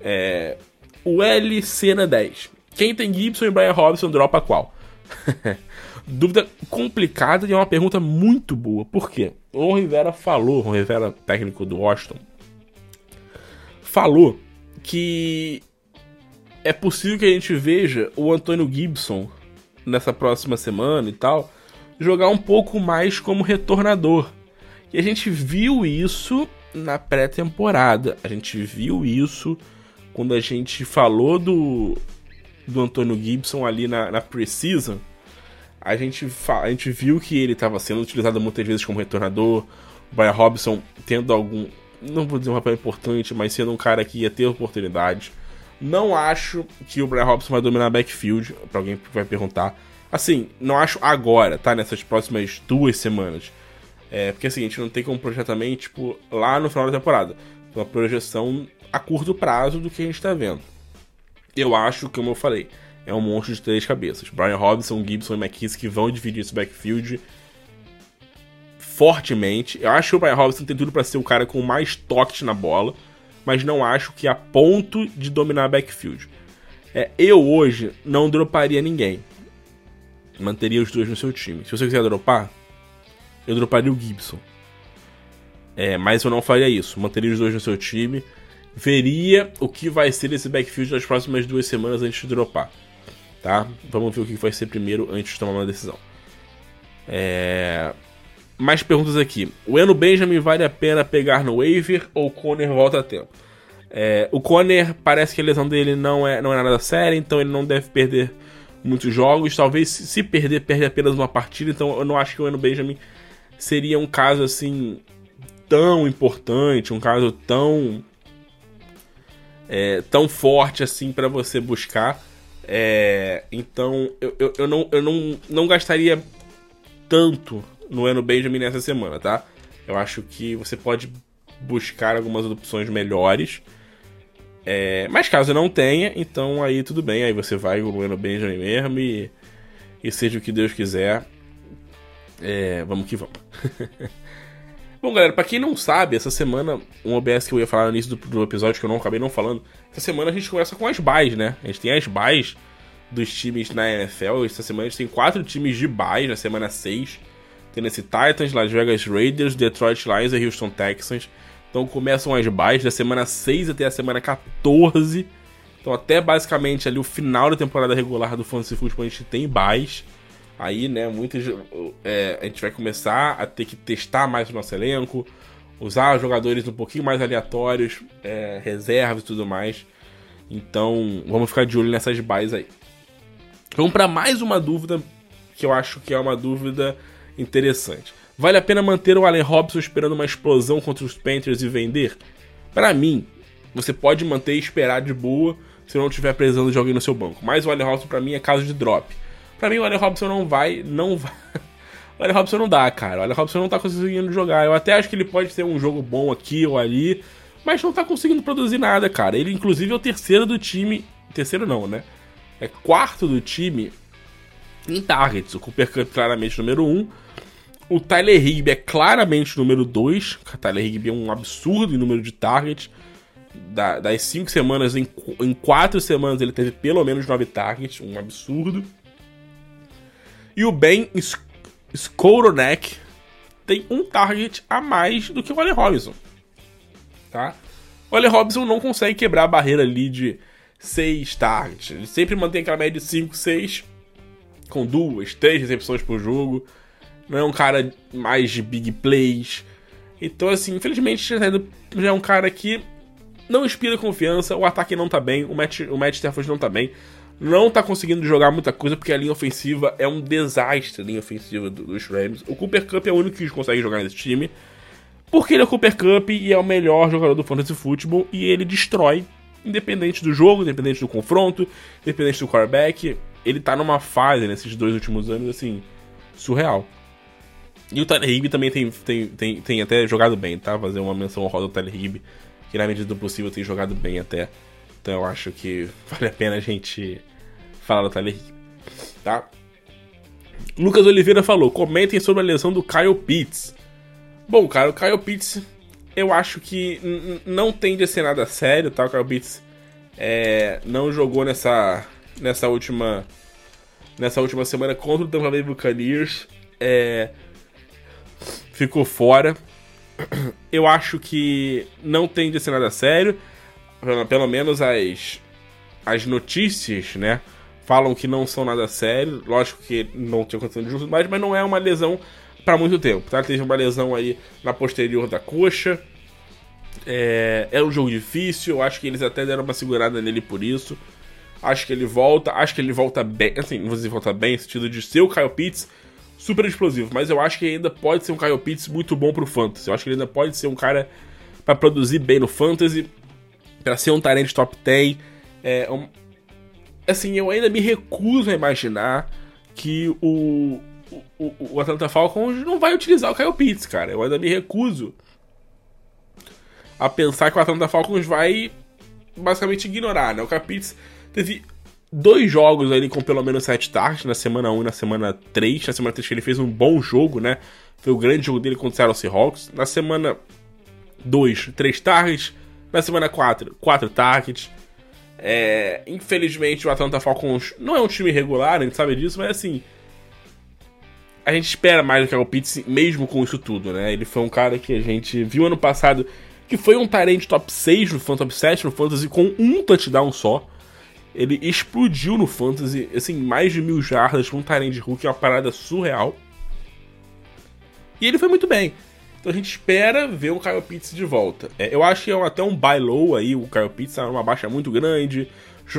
É, o LC na 10. Quem tem Gibson e Brian Robson dropa qual? Dúvida complicada e é uma pergunta muito boa. Por quê? O Rivera falou, Ron Rivera, técnico do Washington, falou que é possível que a gente veja o Antônio Gibson nessa próxima semana e tal jogar um pouco mais como retornador. E a gente viu isso na pré-temporada. A gente viu isso quando a gente falou do, do Antônio Gibson ali na, na pre-season. A gente, a gente viu que ele estava sendo utilizado muitas vezes como retornador. O Brian Robson tendo algum, não vou dizer um papel importante, mas sendo um cara que ia ter oportunidade. Não acho que o Brian Robson vai dominar backfield, para alguém que vai perguntar. Assim, não acho agora, tá? Nessas próximas duas semanas. É, porque assim, a gente não tem como projetar também, tipo, lá no final da temporada. Uma projeção a curto prazo do que a gente tá vendo. Eu acho, como eu falei, é um monstro de três cabeças. Brian Robson, Gibson e McKissick que vão dividir esse backfield fortemente. Eu acho que o Brian Robinson tem tudo para ser o cara com mais toque na bola, mas não acho que a ponto de dominar backfield. É, eu hoje não droparia ninguém. Manteria os dois no seu time. Se você quiser dropar, eu droparia o Gibson. É, mas eu não faria isso. Manteria os dois no seu time. Veria o que vai ser esse backfield nas próximas duas semanas antes de dropar. Tá? Vamos ver o que vai ser primeiro antes de tomar uma decisão. É mais perguntas aqui. O Eno Benjamin vale a pena pegar no waiver ou o Conner volta a tempo? É, o Conner parece que a lesão dele não é, não é nada séria, então ele não deve perder muitos jogos. Talvez se perder, perde apenas uma partida. Então eu não acho que o Eno Benjamin seria um caso assim tão importante, um caso tão é, tão forte assim para você buscar. É, então eu, eu, eu, não, eu não, não gastaria tanto no Ano Benjamin nessa semana, tá? Eu acho que você pode buscar algumas opções melhores. É, mas caso não tenha, então aí tudo bem. Aí você vai no Ano Benjamin mesmo e, e seja o que Deus quiser. É, vamos que vamos. Bom, galera, pra quem não sabe, essa semana, um OBS que eu ia falar no início do, do, episódio, que eu não acabei não falando, essa semana a gente começa com as buys, né? A gente tem as buys dos times na NFL. Essa semana a gente tem quatro times de buys na semana 6. Tem esse Titans, Las Vegas Raiders, Detroit Lions e Houston Texans. Então começam as buys da semana 6 até a semana 14. Então até basicamente ali o final da temporada regular do Fantasy Football a gente tem buys. Aí, né, muitos. É, a gente vai começar a ter que testar mais o nosso elenco, usar jogadores um pouquinho mais aleatórios, é, reservas e tudo mais. Então, vamos ficar de olho nessas buys aí. Vamos para mais uma dúvida que eu acho que é uma dúvida interessante. Vale a pena manter o Allen Robson esperando uma explosão contra os Panthers e vender? Para mim, você pode manter e esperar de boa se não estiver precisando de alguém no seu banco. Mas o Allen Robson para mim é caso de drop. Para mim o Allen Robson não vai, não vai. O Allen Robson não dá, cara. O Allen Robson não tá conseguindo jogar. Eu até acho que ele pode ter um jogo bom aqui ou ali, mas não tá conseguindo produzir nada, cara. Ele inclusive é o terceiro do time, terceiro não, né? é quarto do time em targets. O Cooper Cup claramente número 1. Um. O Tyler Higby é claramente número 2. O Tyler Higby é um absurdo em número de targets. Da, das 5 semanas, em 4 semanas ele teve pelo menos 9 targets. Um absurdo. E o Ben Skoronek tem um target a mais do que o Allen Robinson. Tá? O Allen Robinson não consegue quebrar a barreira ali de 6 targets. Ele sempre mantém aquela média de 5, 6, com duas, três recepções por jogo. Não é um cara mais de big plays. Então, assim, infelizmente, já é um cara que não inspira confiança. O ataque não tá bem, o Matt, o Matt Stafford não tá bem. Não tá conseguindo jogar muita coisa porque a linha ofensiva é um desastre, a linha ofensiva dos Rams. O Cooper Cup é o único que consegue jogar nesse time. Porque ele é o Cooper Cup e é o melhor jogador do Fantasy Football e ele destrói independente do jogo, independente do confronto, independente do quarterback, ele tá numa fase nesses dois últimos anos, assim, surreal. E o Tyler Higby também tem, tem, tem, tem até jogado bem, tá? Fazer uma menção honrosa ao Tyler Higby, que na medida do possível tem jogado bem até. Então eu acho que vale a pena a gente falar do Tyler Higby, tá? Lucas Oliveira falou: comentem sobre a lesão do Kyle Pitts. Bom, cara, o Kyle Pitts eu acho que não tende a ser nada sério, tá? O Kyle Pitts é, não jogou nessa, nessa última nessa última semana contra o Tampa Bay Buccaneers. É, ficou fora. Eu acho que não tende a ser nada sério. Pelo menos as, as notícias, né? Falam que não são nada sério. Lógico que não tinha acontecido justo, mas, mas não é uma lesão para muito tempo, tá? Teve uma lesão aí na posterior da coxa. É, é um jogo difícil, eu acho que eles até deram uma segurada nele por isso. Acho que ele volta, acho que ele volta bem, assim, dizer volta bem, no sentido de ser o Kyle Pitts super explosivo, mas eu acho que ainda pode ser um Kyle Pitts muito bom pro Fantasy. Eu acho que ele ainda pode ser um cara para produzir bem no Fantasy, para ser um talent top 10. É, um, assim, eu ainda me recuso a imaginar que o, o, o Atlanta Falcons não vai utilizar o Kyle Pitts, cara. Eu ainda me recuso a pensar que o Atlanta Falcons vai basicamente ignorar, né? O Kyle Pitts teve dois jogos ali com pelo menos 7 targets, na semana 1 e na semana 3. Na semana 3 ele fez um bom jogo, né? Foi o grande jogo dele contra o Seattle Seahawks. Na semana 2, 3 targets. Na semana 4, 4 targets. É, infelizmente o Atlanta Falcons não é um time regular, a gente sabe disso, mas assim, a gente espera mais do que o Pitts, mesmo com isso tudo, né? Ele foi um cara que a gente viu ano passado que foi um Tyrant top 6 no Fantasy, top 7 no Fantasy com um touchdown só. Ele explodiu no Fantasy, assim, mais de mil jardas com um Tyrant Hulk, é uma parada surreal. E ele foi muito bem. Então a gente espera ver o Kyle Pitts de volta. É, eu acho que é até um buy low aí, o Kyle Pitts tá numa baixa muito grande,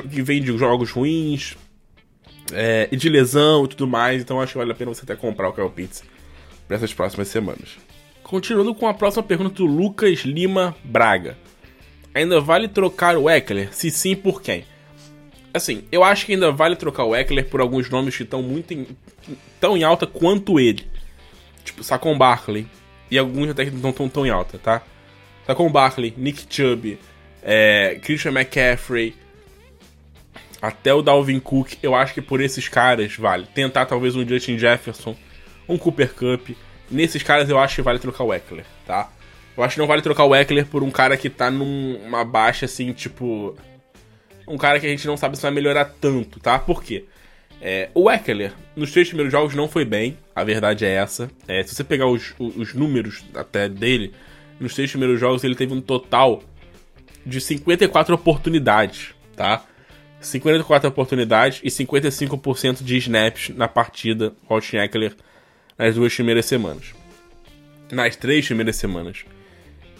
que vem de jogos ruins, é, e de lesão e tudo mais, então acho que vale a pena você até comprar o Kyle Pitts para essas próximas semanas. Continuando com a próxima pergunta do Lucas Lima Braga. Ainda vale trocar o Eckler? Se sim, por quem? Assim, eu acho que ainda vale trocar o Eckler por alguns nomes que estão muito em, tão em alta quanto ele. Tipo, Saquon Barkley. E alguns até que não estão tão em alta, tá? Saquon Barkley, Nick Chubb, é, Christian McCaffrey, até o Dalvin Cook, eu acho que por esses caras vale. Tentar talvez um Justin Jefferson um Cooper Cup. Nesses caras eu acho que vale trocar o Eckler, tá? Eu acho que não vale trocar o Eckler por um cara que tá numa baixa assim, tipo. Um cara que a gente não sabe se vai melhorar tanto, tá? Por quê? É, o Eckler, nos três primeiros jogos, não foi bem, a verdade é essa. É, se você pegar os, os números até dele, nos três primeiros jogos ele teve um total de 54 oportunidades, tá? 54 oportunidades e 55% de snaps na partida, Austin Eckler, nas duas primeiras semanas. Nas três primeiras semanas.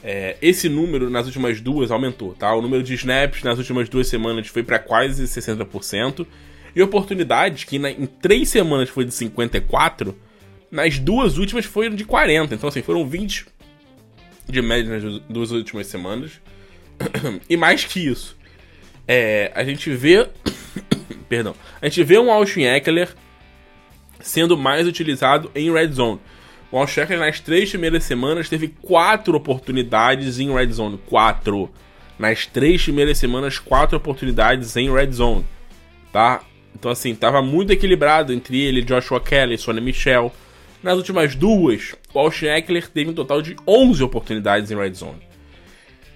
É, esse número nas últimas duas aumentou, tá? O número de snaps nas últimas duas semanas foi para quase 60%. E oportunidades, que na, em três semanas foi de 54, nas duas últimas foram de 40. Então, assim, foram 20 de média nas duas últimas semanas. e mais que isso, é, a gente vê. perdão. A gente vê um Austin Eckler sendo mais utilizado em red zone. O Austin Eckler nas três primeiras semanas teve quatro oportunidades em red zone. Quatro. Nas três primeiras semanas, quatro oportunidades em red zone. Tá? Então, assim, tava muito equilibrado entre ele, Joshua Kelly, Sonny Michel. Nas últimas duas, o Austin Eckler teve um total de 11 oportunidades em red zone.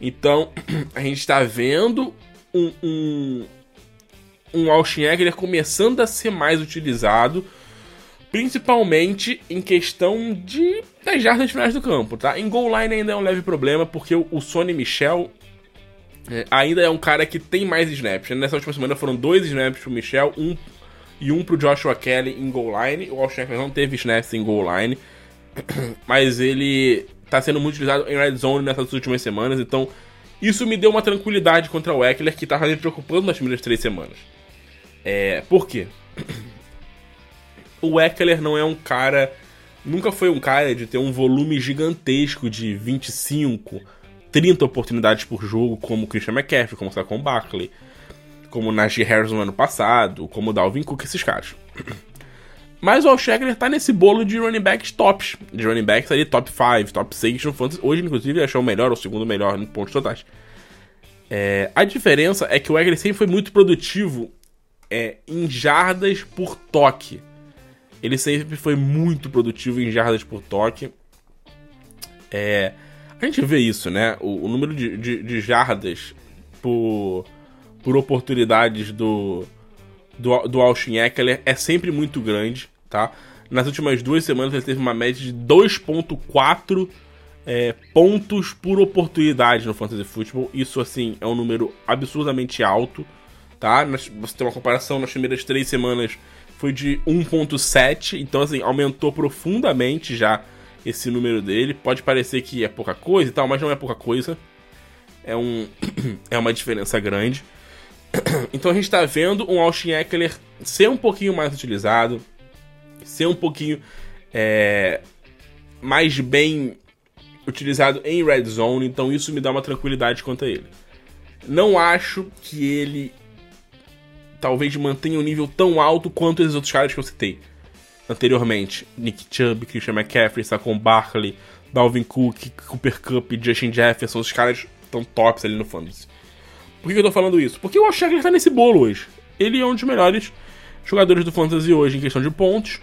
Então, a gente está vendo um, um, um começando a ser mais utilizado, principalmente em questão de das jardas finais do campo, tá? Em goal line ainda é um leve problema, porque o, o Sonny Michel é, ainda é um cara que tem mais snaps. Nessa última semana foram dois snaps pro Michel, um e um pro Joshua Kelly em goal line. O Austin não teve snaps em goal line, mas ele tá sendo muito utilizado em red zone nessas últimas semanas, então isso me deu uma tranquilidade contra o Eckler que tava me preocupando nas primeiras três semanas. É, por quê? O Eckler não é um cara. Nunca foi um cara de ter um volume gigantesco de 25, 30 oportunidades por jogo, como Christian McCaffrey, como Saquon Barkley, como Najee Harris no ano passado, como Dalvin Cook, esses caras. Mas o Alshegler tá nesse bolo de running backs tops. De running backs ali, top 5, top 6 no fantasy. Hoje, inclusive, achou o melhor o segundo melhor em pontos totais. É, a diferença é que o Eckler sempre foi muito produtivo é, em jardas por toque. Ele sempre foi muito produtivo em jardas por toque. É, a gente vê isso, né? O, o número de, de, de, jardas por, por oportunidades do, do, do Austin Eckler é sempre muito grande, tá? Nas últimas duas semanas ele teve uma média de 2.4 é, pontos por oportunidade no Fantasy Football. Isso, assim, é um número absurdamente alto, tá? Você tem uma comparação nas primeiras três semanas foi de 1.7, então, assim, aumentou profundamente já esse número dele. Pode parecer que é pouca coisa e tal, mas não é pouca coisa. É, um, é uma diferença grande. Então a gente está vendo um Austin Eckler ser um pouquinho mais utilizado, ser um pouquinho é, mais bem utilizado em red zone, então isso me dá uma tranquilidade quanto a ele. Não acho que ele talvez mantenha um nível tão alto quanto esses outros caras que eu citei anteriormente. Nick Chubb, Christian McCaffrey, Saquon Barkley, Dalvin Cook, Cooper Cup, Justin Jefferson, os caras estão tops ali no fantasy. Por que eu tô falando isso? Porque o Alshagler tá nesse bolo hoje. Ele é um dos melhores jogadores do fantasy hoje em questão de pontos.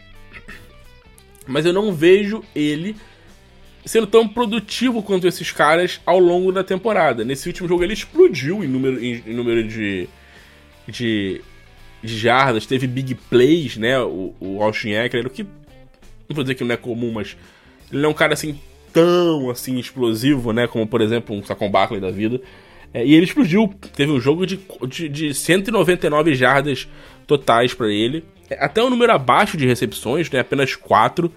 Mas eu não vejo ele sendo tão produtivo quanto esses caras ao longo da temporada. Nesse último jogo ele explodiu em número, em, em número de, de, de, jardas, teve big plays, né? O, o Austin Eckler, o que não vou dizer que não é comum, mas ele não é um cara assim tão assim explosivo, né? Como por exemplo um Saquon Barkley da vida. É, e ele explodiu. Teve um jogo de, de, de 199 jardas totais para ele. É, até um número abaixo de recepções, né? Apenas 4.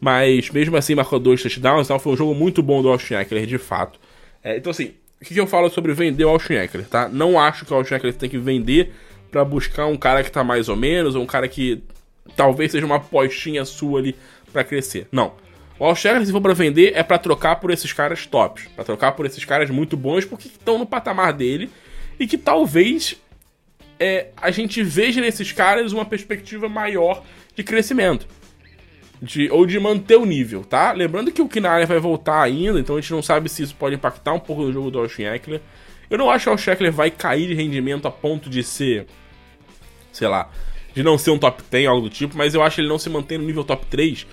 Mas mesmo assim marcou dois touchdowns, então foi um jogo muito bom do Austin Eckler, de fato. É, então assim, o que, que, eu falo sobre vender o Austin Eckler, tá? Não acho que o Austin Eckler tem que vender para buscar um cara que tá mais ou menos, ou um cara que talvez seja uma postinha sua ali para crescer. Não. O Austin Eckler, se for para vender, é para trocar por esses caras tops, para trocar por esses caras muito bons porque estão no patamar dele e que talvez é, a gente veja nesses caras uma perspectiva maior de crescimento de, ou de manter o nível, tá? Lembrando que o Kinara vai voltar ainda, então a gente não sabe se isso pode impactar um pouco no jogo do Austin Eckler. Eu não acho que o Austin Eckler vai cair de rendimento a ponto de ser, sei lá, de não ser um top 10 algo do tipo, mas eu acho que ele não se mantém no nível top 3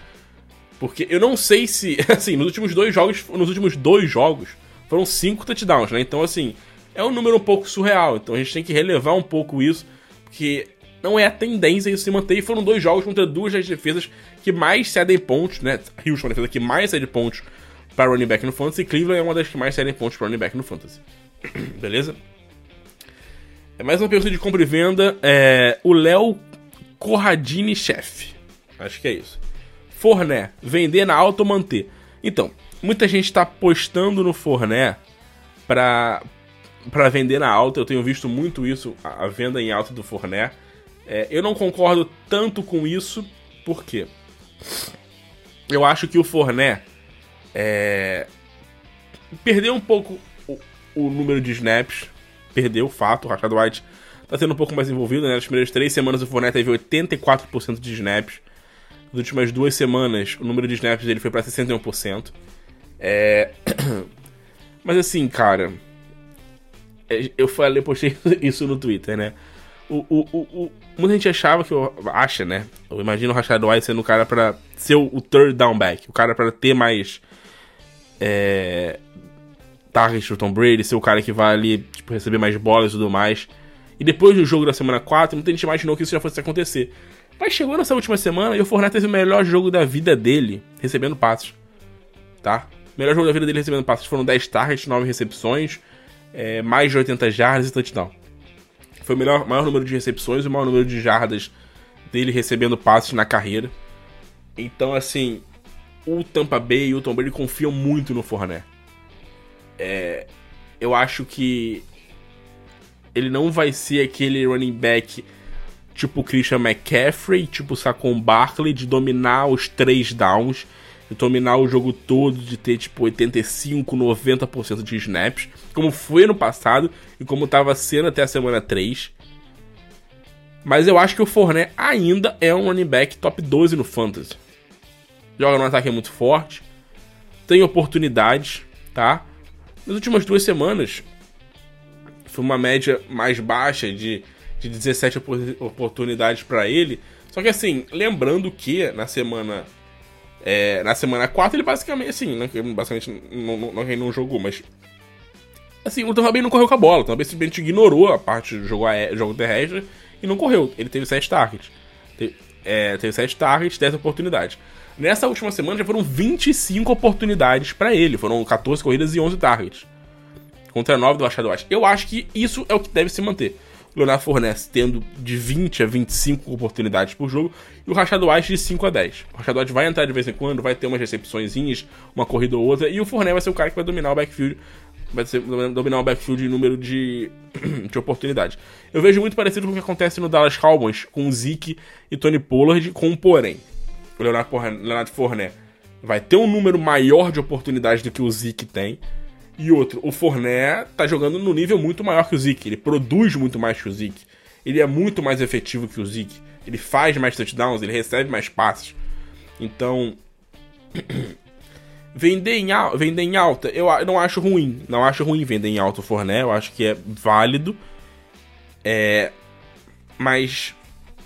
Porque eu não sei se. Assim, nos últimos dois jogos. Nos últimos dois jogos foram cinco touchdowns, né? Então, assim, é um número um pouco surreal. Então a gente tem que relevar um pouco isso. Porque não é a tendência isso se manter. E foram dois jogos contra duas das defesas que mais cedem pontos, né? Houston é a defesa que mais cede pontos para running back no fantasy. E Cleveland é uma das que mais cedem pontos para running back no fantasy. Beleza? É mais uma pergunta de compra e venda. É, o Léo Corradini Chef. Acho que é isso. Forné, vender na alta ou manter? Então, muita gente está apostando no Forné para para vender na alta. Eu tenho visto muito isso, a venda em alta do Forné. É, eu não concordo tanto com isso, porque eu acho que o Forné é, perdeu um pouco o, o número de snaps perdeu, fato. O Rashad White tá sendo um pouco mais envolvido, né? Nas primeiras três semanas o Fournette teve 84% de snaps. Nas últimas duas semanas, o número de snaps dele foi para 61%. É... Mas assim, cara... É, eu falei, postei isso no Twitter, né? O, o, o, o, muita gente achava que eu acha, né? Eu imagino o Rashad White sendo o cara para ser o, o, third down back, o cara para ter mais é, target do Tom Brady, ser o cara que vai ali tipo, receber mais bolas e tudo mais. E depois do jogo da semana 4, muita gente imaginou que isso já fosse acontecer. Mas chegou nessa última semana e o Fournette teve o melhor jogo da vida dele recebendo passos. Tá? Melhor jogo da vida dele recebendo passos foram 10 targets, 9 recepções, é, mais de 80 jardas e touchdown. Foi o melhor, maior número de recepções e o maior número de jardas dele recebendo passos na carreira. Então, assim, o Tampa Bay e o Tom Brady confiam muito no Fournette. É, eu acho que ele não vai ser aquele running back tipo Christian McCaffrey, tipo Saquon Barkley, de dominar os três downs, de dominar o jogo todo, de ter tipo 85, 90% de snaps, como foi no passado e como estava sendo até a semana 3. Mas eu acho que o Fournette ainda é um running back top 12 no Fantasy. Joga num ataque muito forte, tem oportunidades, tá? Nas últimas duas semanas, foi uma média mais baixa de, de 17 oportunidades para ele. Só que assim, lembrando que na semana. É, na semana 4 ele basicamente, assim, né, basicamente não, não, não, não jogou, mas. Assim, o Tampa Bay não correu com a bola. O Tampa Bay simplesmente ignorou a parte do jogo, jogo terrestre e não correu. Ele teve 7 targets. Teve, é, teve 7 targets, 10 oportunidades. Nessa última semana já foram 25 oportunidades para ele. Foram 14 corridas e 11 targets. Contra 9 do Rashad White. Eu acho que isso é o que deve se manter. Leonardo Fornés tendo de 20 a 25 oportunidades por jogo e o Rashad White de 5 a 10. O Rashad White vai entrar de vez em quando, vai ter umas recepções, uma corrida ou outra, e o Fornés vai ser o cara que vai dominar o backfield vai ser, dominar o backfield em número de, de oportunidades. Eu vejo muito parecido com o que acontece no Dallas Cowboys com o Zeke e Tony Pollard, com um porém o Leonardo, Fournet vai ter um número maior de oportunidades do que o Zeke tem. E outro, o Fournet tá jogando no nível muito maior que o Zeke. Ele produz muito mais que o Zeke. Ele é muito mais efetivo que o Zeke. Ele faz mais touchdowns, ele recebe mais passes. Então, vender em, vender em alta, eu não acho ruim. Não acho ruim vender em alta o Fournet. Eu acho que é válido. É, mas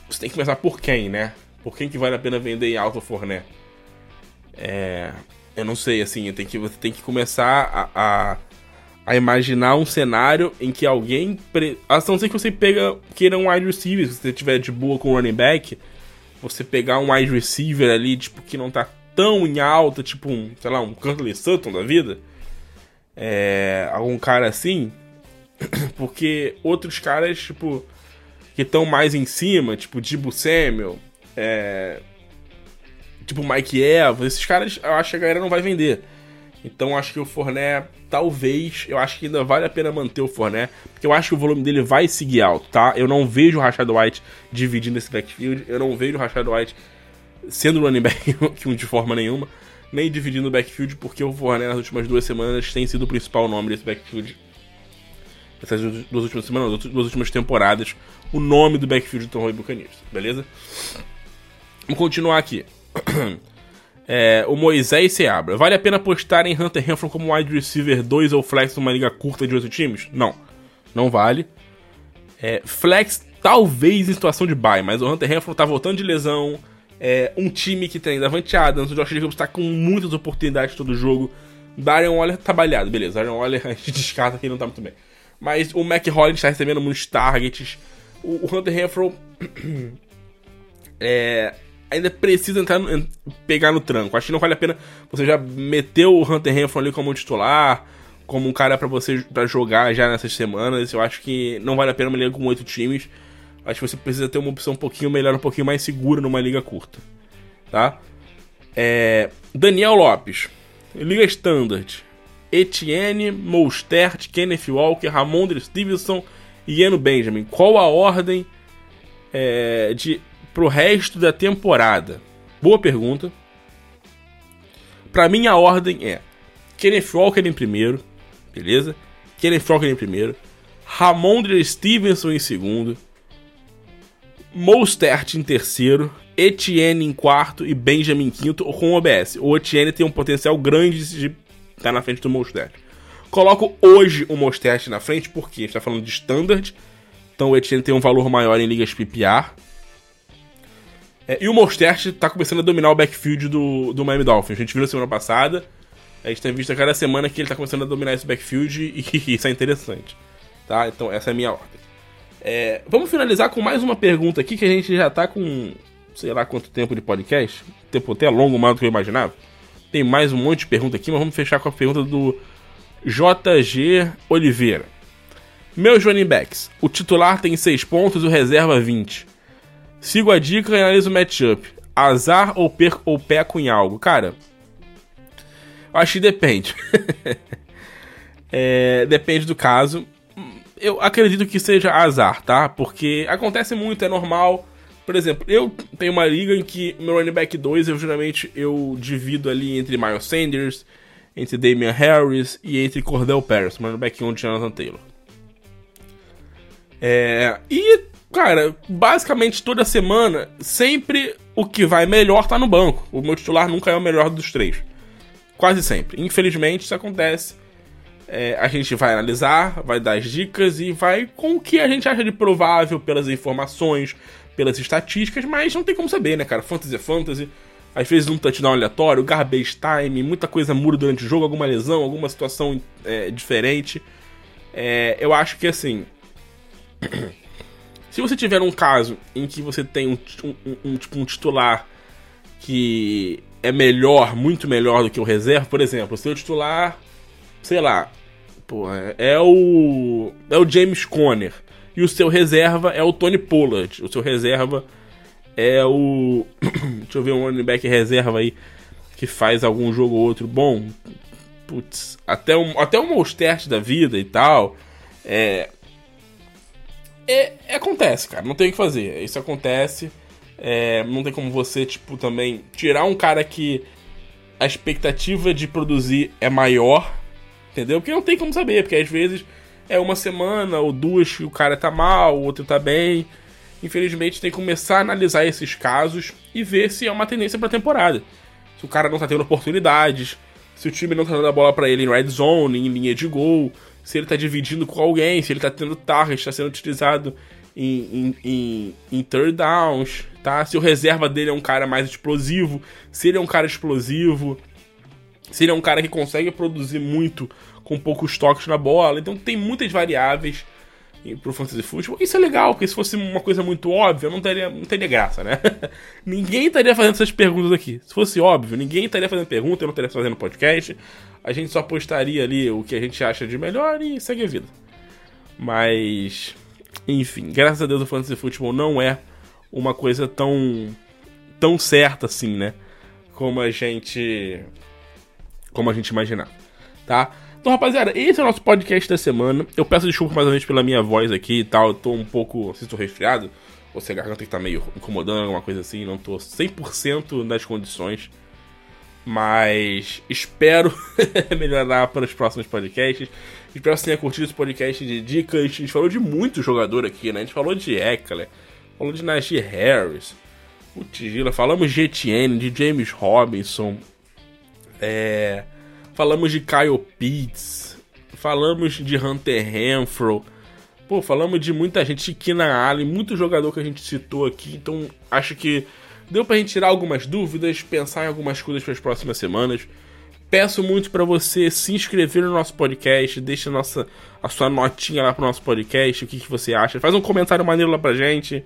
você tem que pensar por quem, né? Por quem que vale a pena vender em alto forné? É, eu não sei, assim, tem que, você tem que começar a, a, a, imaginar um cenário em que alguém. Pre... A não ser que você pega, queira um wide receiver, se você tiver de boa com running back, você pegar um wide receiver ali, tipo, que não tá tão em alta, tipo um, sei lá, um Curly Sutton da vida. É, algum cara assim. Porque outros caras, tipo, que estão mais em cima, tipo Dibu Samuel, é, tipo Mike Evans, esses caras eu acho que a galera não vai vender. Então acho que o Forné, talvez, eu acho que ainda vale a pena manter o Forné, porque eu acho que o volume dele vai seguir alto, tá? Eu não vejo o Rashad White dividindo esse backfield, eu não vejo o Rashad White sendo running back de forma nenhuma, nem dividindo o backfield, porque o Forné nas últimas duas semanas tem sido o principal nome desse backfield. Essas duas últimas semanas, duas últimas temporadas, o nome do backfield do Tom Roy Buccaneers, beleza? Vamos continuar aqui. É, o Moisés Seabra. Vale a pena apostar em Hunter Renfro como wide receiver 2 ou flex numa liga curta de 8 times? Não. Não vale. É, flex talvez em situação de bye, mas o Hunter Renfro tá voltando de lesão. É, um time que tem Davante Adams, o Josh Jacobs tá com muitas oportunidades todo jogo. Darion Waller tá trabalhado, beleza. Darion Waller a gente descarta que ele não tá muito bem. Mas o Mac Hollins tá recebendo muitos targets. O, o Hunter Renfro é, ainda precisa entrar no, pegar no tranco. Acho que não vale a pena você já meter o Hunter Renfro ali como titular, como um cara para você pra jogar já nessas semanas. Eu acho que não vale a pena uma liga com oito times. Acho que você precisa ter uma opção um pouquinho melhor, um pouquinho mais segura numa liga curta. Tá? É, Daniel Lopes. Liga Standard. Etienne, Mostert, Kenneth Walker, Ramondre Stevenson e Ian Benjamin. Qual a ordem é, de pro resto da temporada? Boa pergunta. Para mim a ordem é Kenneth Walker em primeiro, beleza? Kenneth Walker em primeiro, Ramondre Stevenson em segundo, Mostert em terceiro, Etienne em quarto e Benjamin em quinto com OBS. O Etienne tem um potencial grande de estar tá na frente do Mostert. Coloco hoje o Mostert na frente porque a gente está falando de standard, então o Etienne tem um valor maior em ligas PPR. É, e o Mostert está começando a dominar o backfield do, do Miami Dolphins. A gente viu na semana passada, a gente tem visto a cada semana que ele está começando a dominar esse backfield e isso é interessante. Tá? Então essa é a minha ordem. É, vamos finalizar com mais uma pergunta aqui que a gente já tá com sei lá quanto tempo de podcast. Tempo até longo mais do que eu imaginava. Tem mais um monte de pergunta aqui, mas vamos fechar com a pergunta do JG Oliveira. Meus running backs. O titular tem 6 pontos e o reserva 20. Sigo a dica e analiso o matchup. Azar ou perco ou peco em algo? Cara, acho que depende. é, depende do caso eu acredito que seja azar, tá? Porque acontece muito, é normal. Por exemplo, eu tenho uma liga em que meu running back 2, eu geralmente eu divido ali entre Miles Sanders, entre Damian Harris e entre Cordell Paris, running back 1 de Jonathan Taylor. É, e, cara, basicamente toda semana, sempre o que vai melhor tá no banco. O meu titular nunca é o melhor dos três. Quase sempre. Infelizmente, isso acontece é, a gente vai analisar, vai dar as dicas e vai com o que a gente acha de provável pelas informações, pelas estatísticas, mas não tem como saber, né, cara? Fantasy é fantasy. Às vezes um touchdown aleatório, garbage time, muita coisa muda durante o jogo, alguma lesão, alguma situação é, diferente. É, eu acho que assim. se você tiver um caso em que você tem um, um, um, tipo, um titular que é melhor, muito melhor do que o reserva, por exemplo, seu titular, sei lá, Porra, é o. É o James Conner. E o seu reserva é o Tony Pollard. O seu reserva é o. Deixa eu ver um running back reserva aí que faz algum jogo ou outro bom. Putz, até um, até um Mostert da vida e tal. É, é, é, Acontece, cara. Não tem o que fazer. Isso acontece. É, não tem como você, tipo, também tirar um cara que a expectativa de produzir é maior Entendeu? Porque não tem como saber, porque às vezes é uma semana ou duas que o cara tá mal, o outro tá bem. Infelizmente tem que começar a analisar esses casos e ver se é uma tendência pra temporada. Se o cara não tá tendo oportunidades, se o time não tá dando a bola para ele em red zone, em linha de gol, se ele tá dividindo com alguém, se ele tá tendo target, tá sendo utilizado em, em, em, em third downs, tá? Se o reserva dele é um cara mais explosivo, se ele é um cara explosivo, se ele é um cara que consegue produzir muito com poucos toques na bola. Então tem muitas variáveis pro Fantasy Football. Isso é legal, porque se fosse uma coisa muito óbvia, não teria, não teria graça, né? ninguém estaria fazendo essas perguntas aqui. Se fosse óbvio, ninguém estaria fazendo pergunta, eu não estaria fazendo podcast. A gente só postaria ali o que a gente acha de melhor e segue a vida. Mas, enfim, graças a Deus o Fantasy Football não é uma coisa tão tão certa assim, né? Como a gente como a gente imaginar, tá? Então, rapaziada, esse é o nosso podcast da semana. Eu peço desculpa mais uma vez pela minha voz aqui e tal. Eu tô um pouco, se estou resfriado, ou se a garganta que tá meio incomodando, alguma coisa assim. Não tô 100% nas condições. Mas espero melhorar para os próximos podcasts. Espero que você tenha curtido esse podcast de dicas. A gente falou de muito jogador aqui, né? A gente falou de Eckler, falou de Najee Harris, o Tigila, falamos de Etienne, de James Robinson, é, falamos de Kyle Pitts. Falamos de Hunter Renfro. Pô, falamos de muita gente, Kina Allen, muito jogador que a gente citou aqui. Então, acho que Deu pra gente tirar algumas dúvidas, pensar em algumas coisas para as próximas semanas. Peço muito para você se inscrever no nosso podcast, deixa a, nossa, a sua notinha lá pro nosso podcast, o que, que você acha. Faz um comentário maneiro lá pra gente.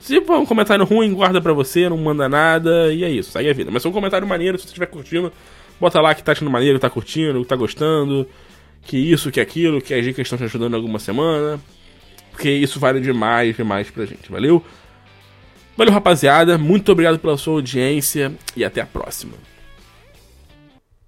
Se for um comentário ruim, guarda pra você, não manda nada, e é isso, segue a vida. Mas se for um comentário maneiro, se você estiver curtindo, bota lá que tá achando maneiro, tá curtindo, tá gostando, que isso, que aquilo, que as dicas estão te ajudando alguma semana. Porque isso vale demais, demais pra gente, valeu? Valeu, rapaziada, muito obrigado pela sua audiência e até a próxima.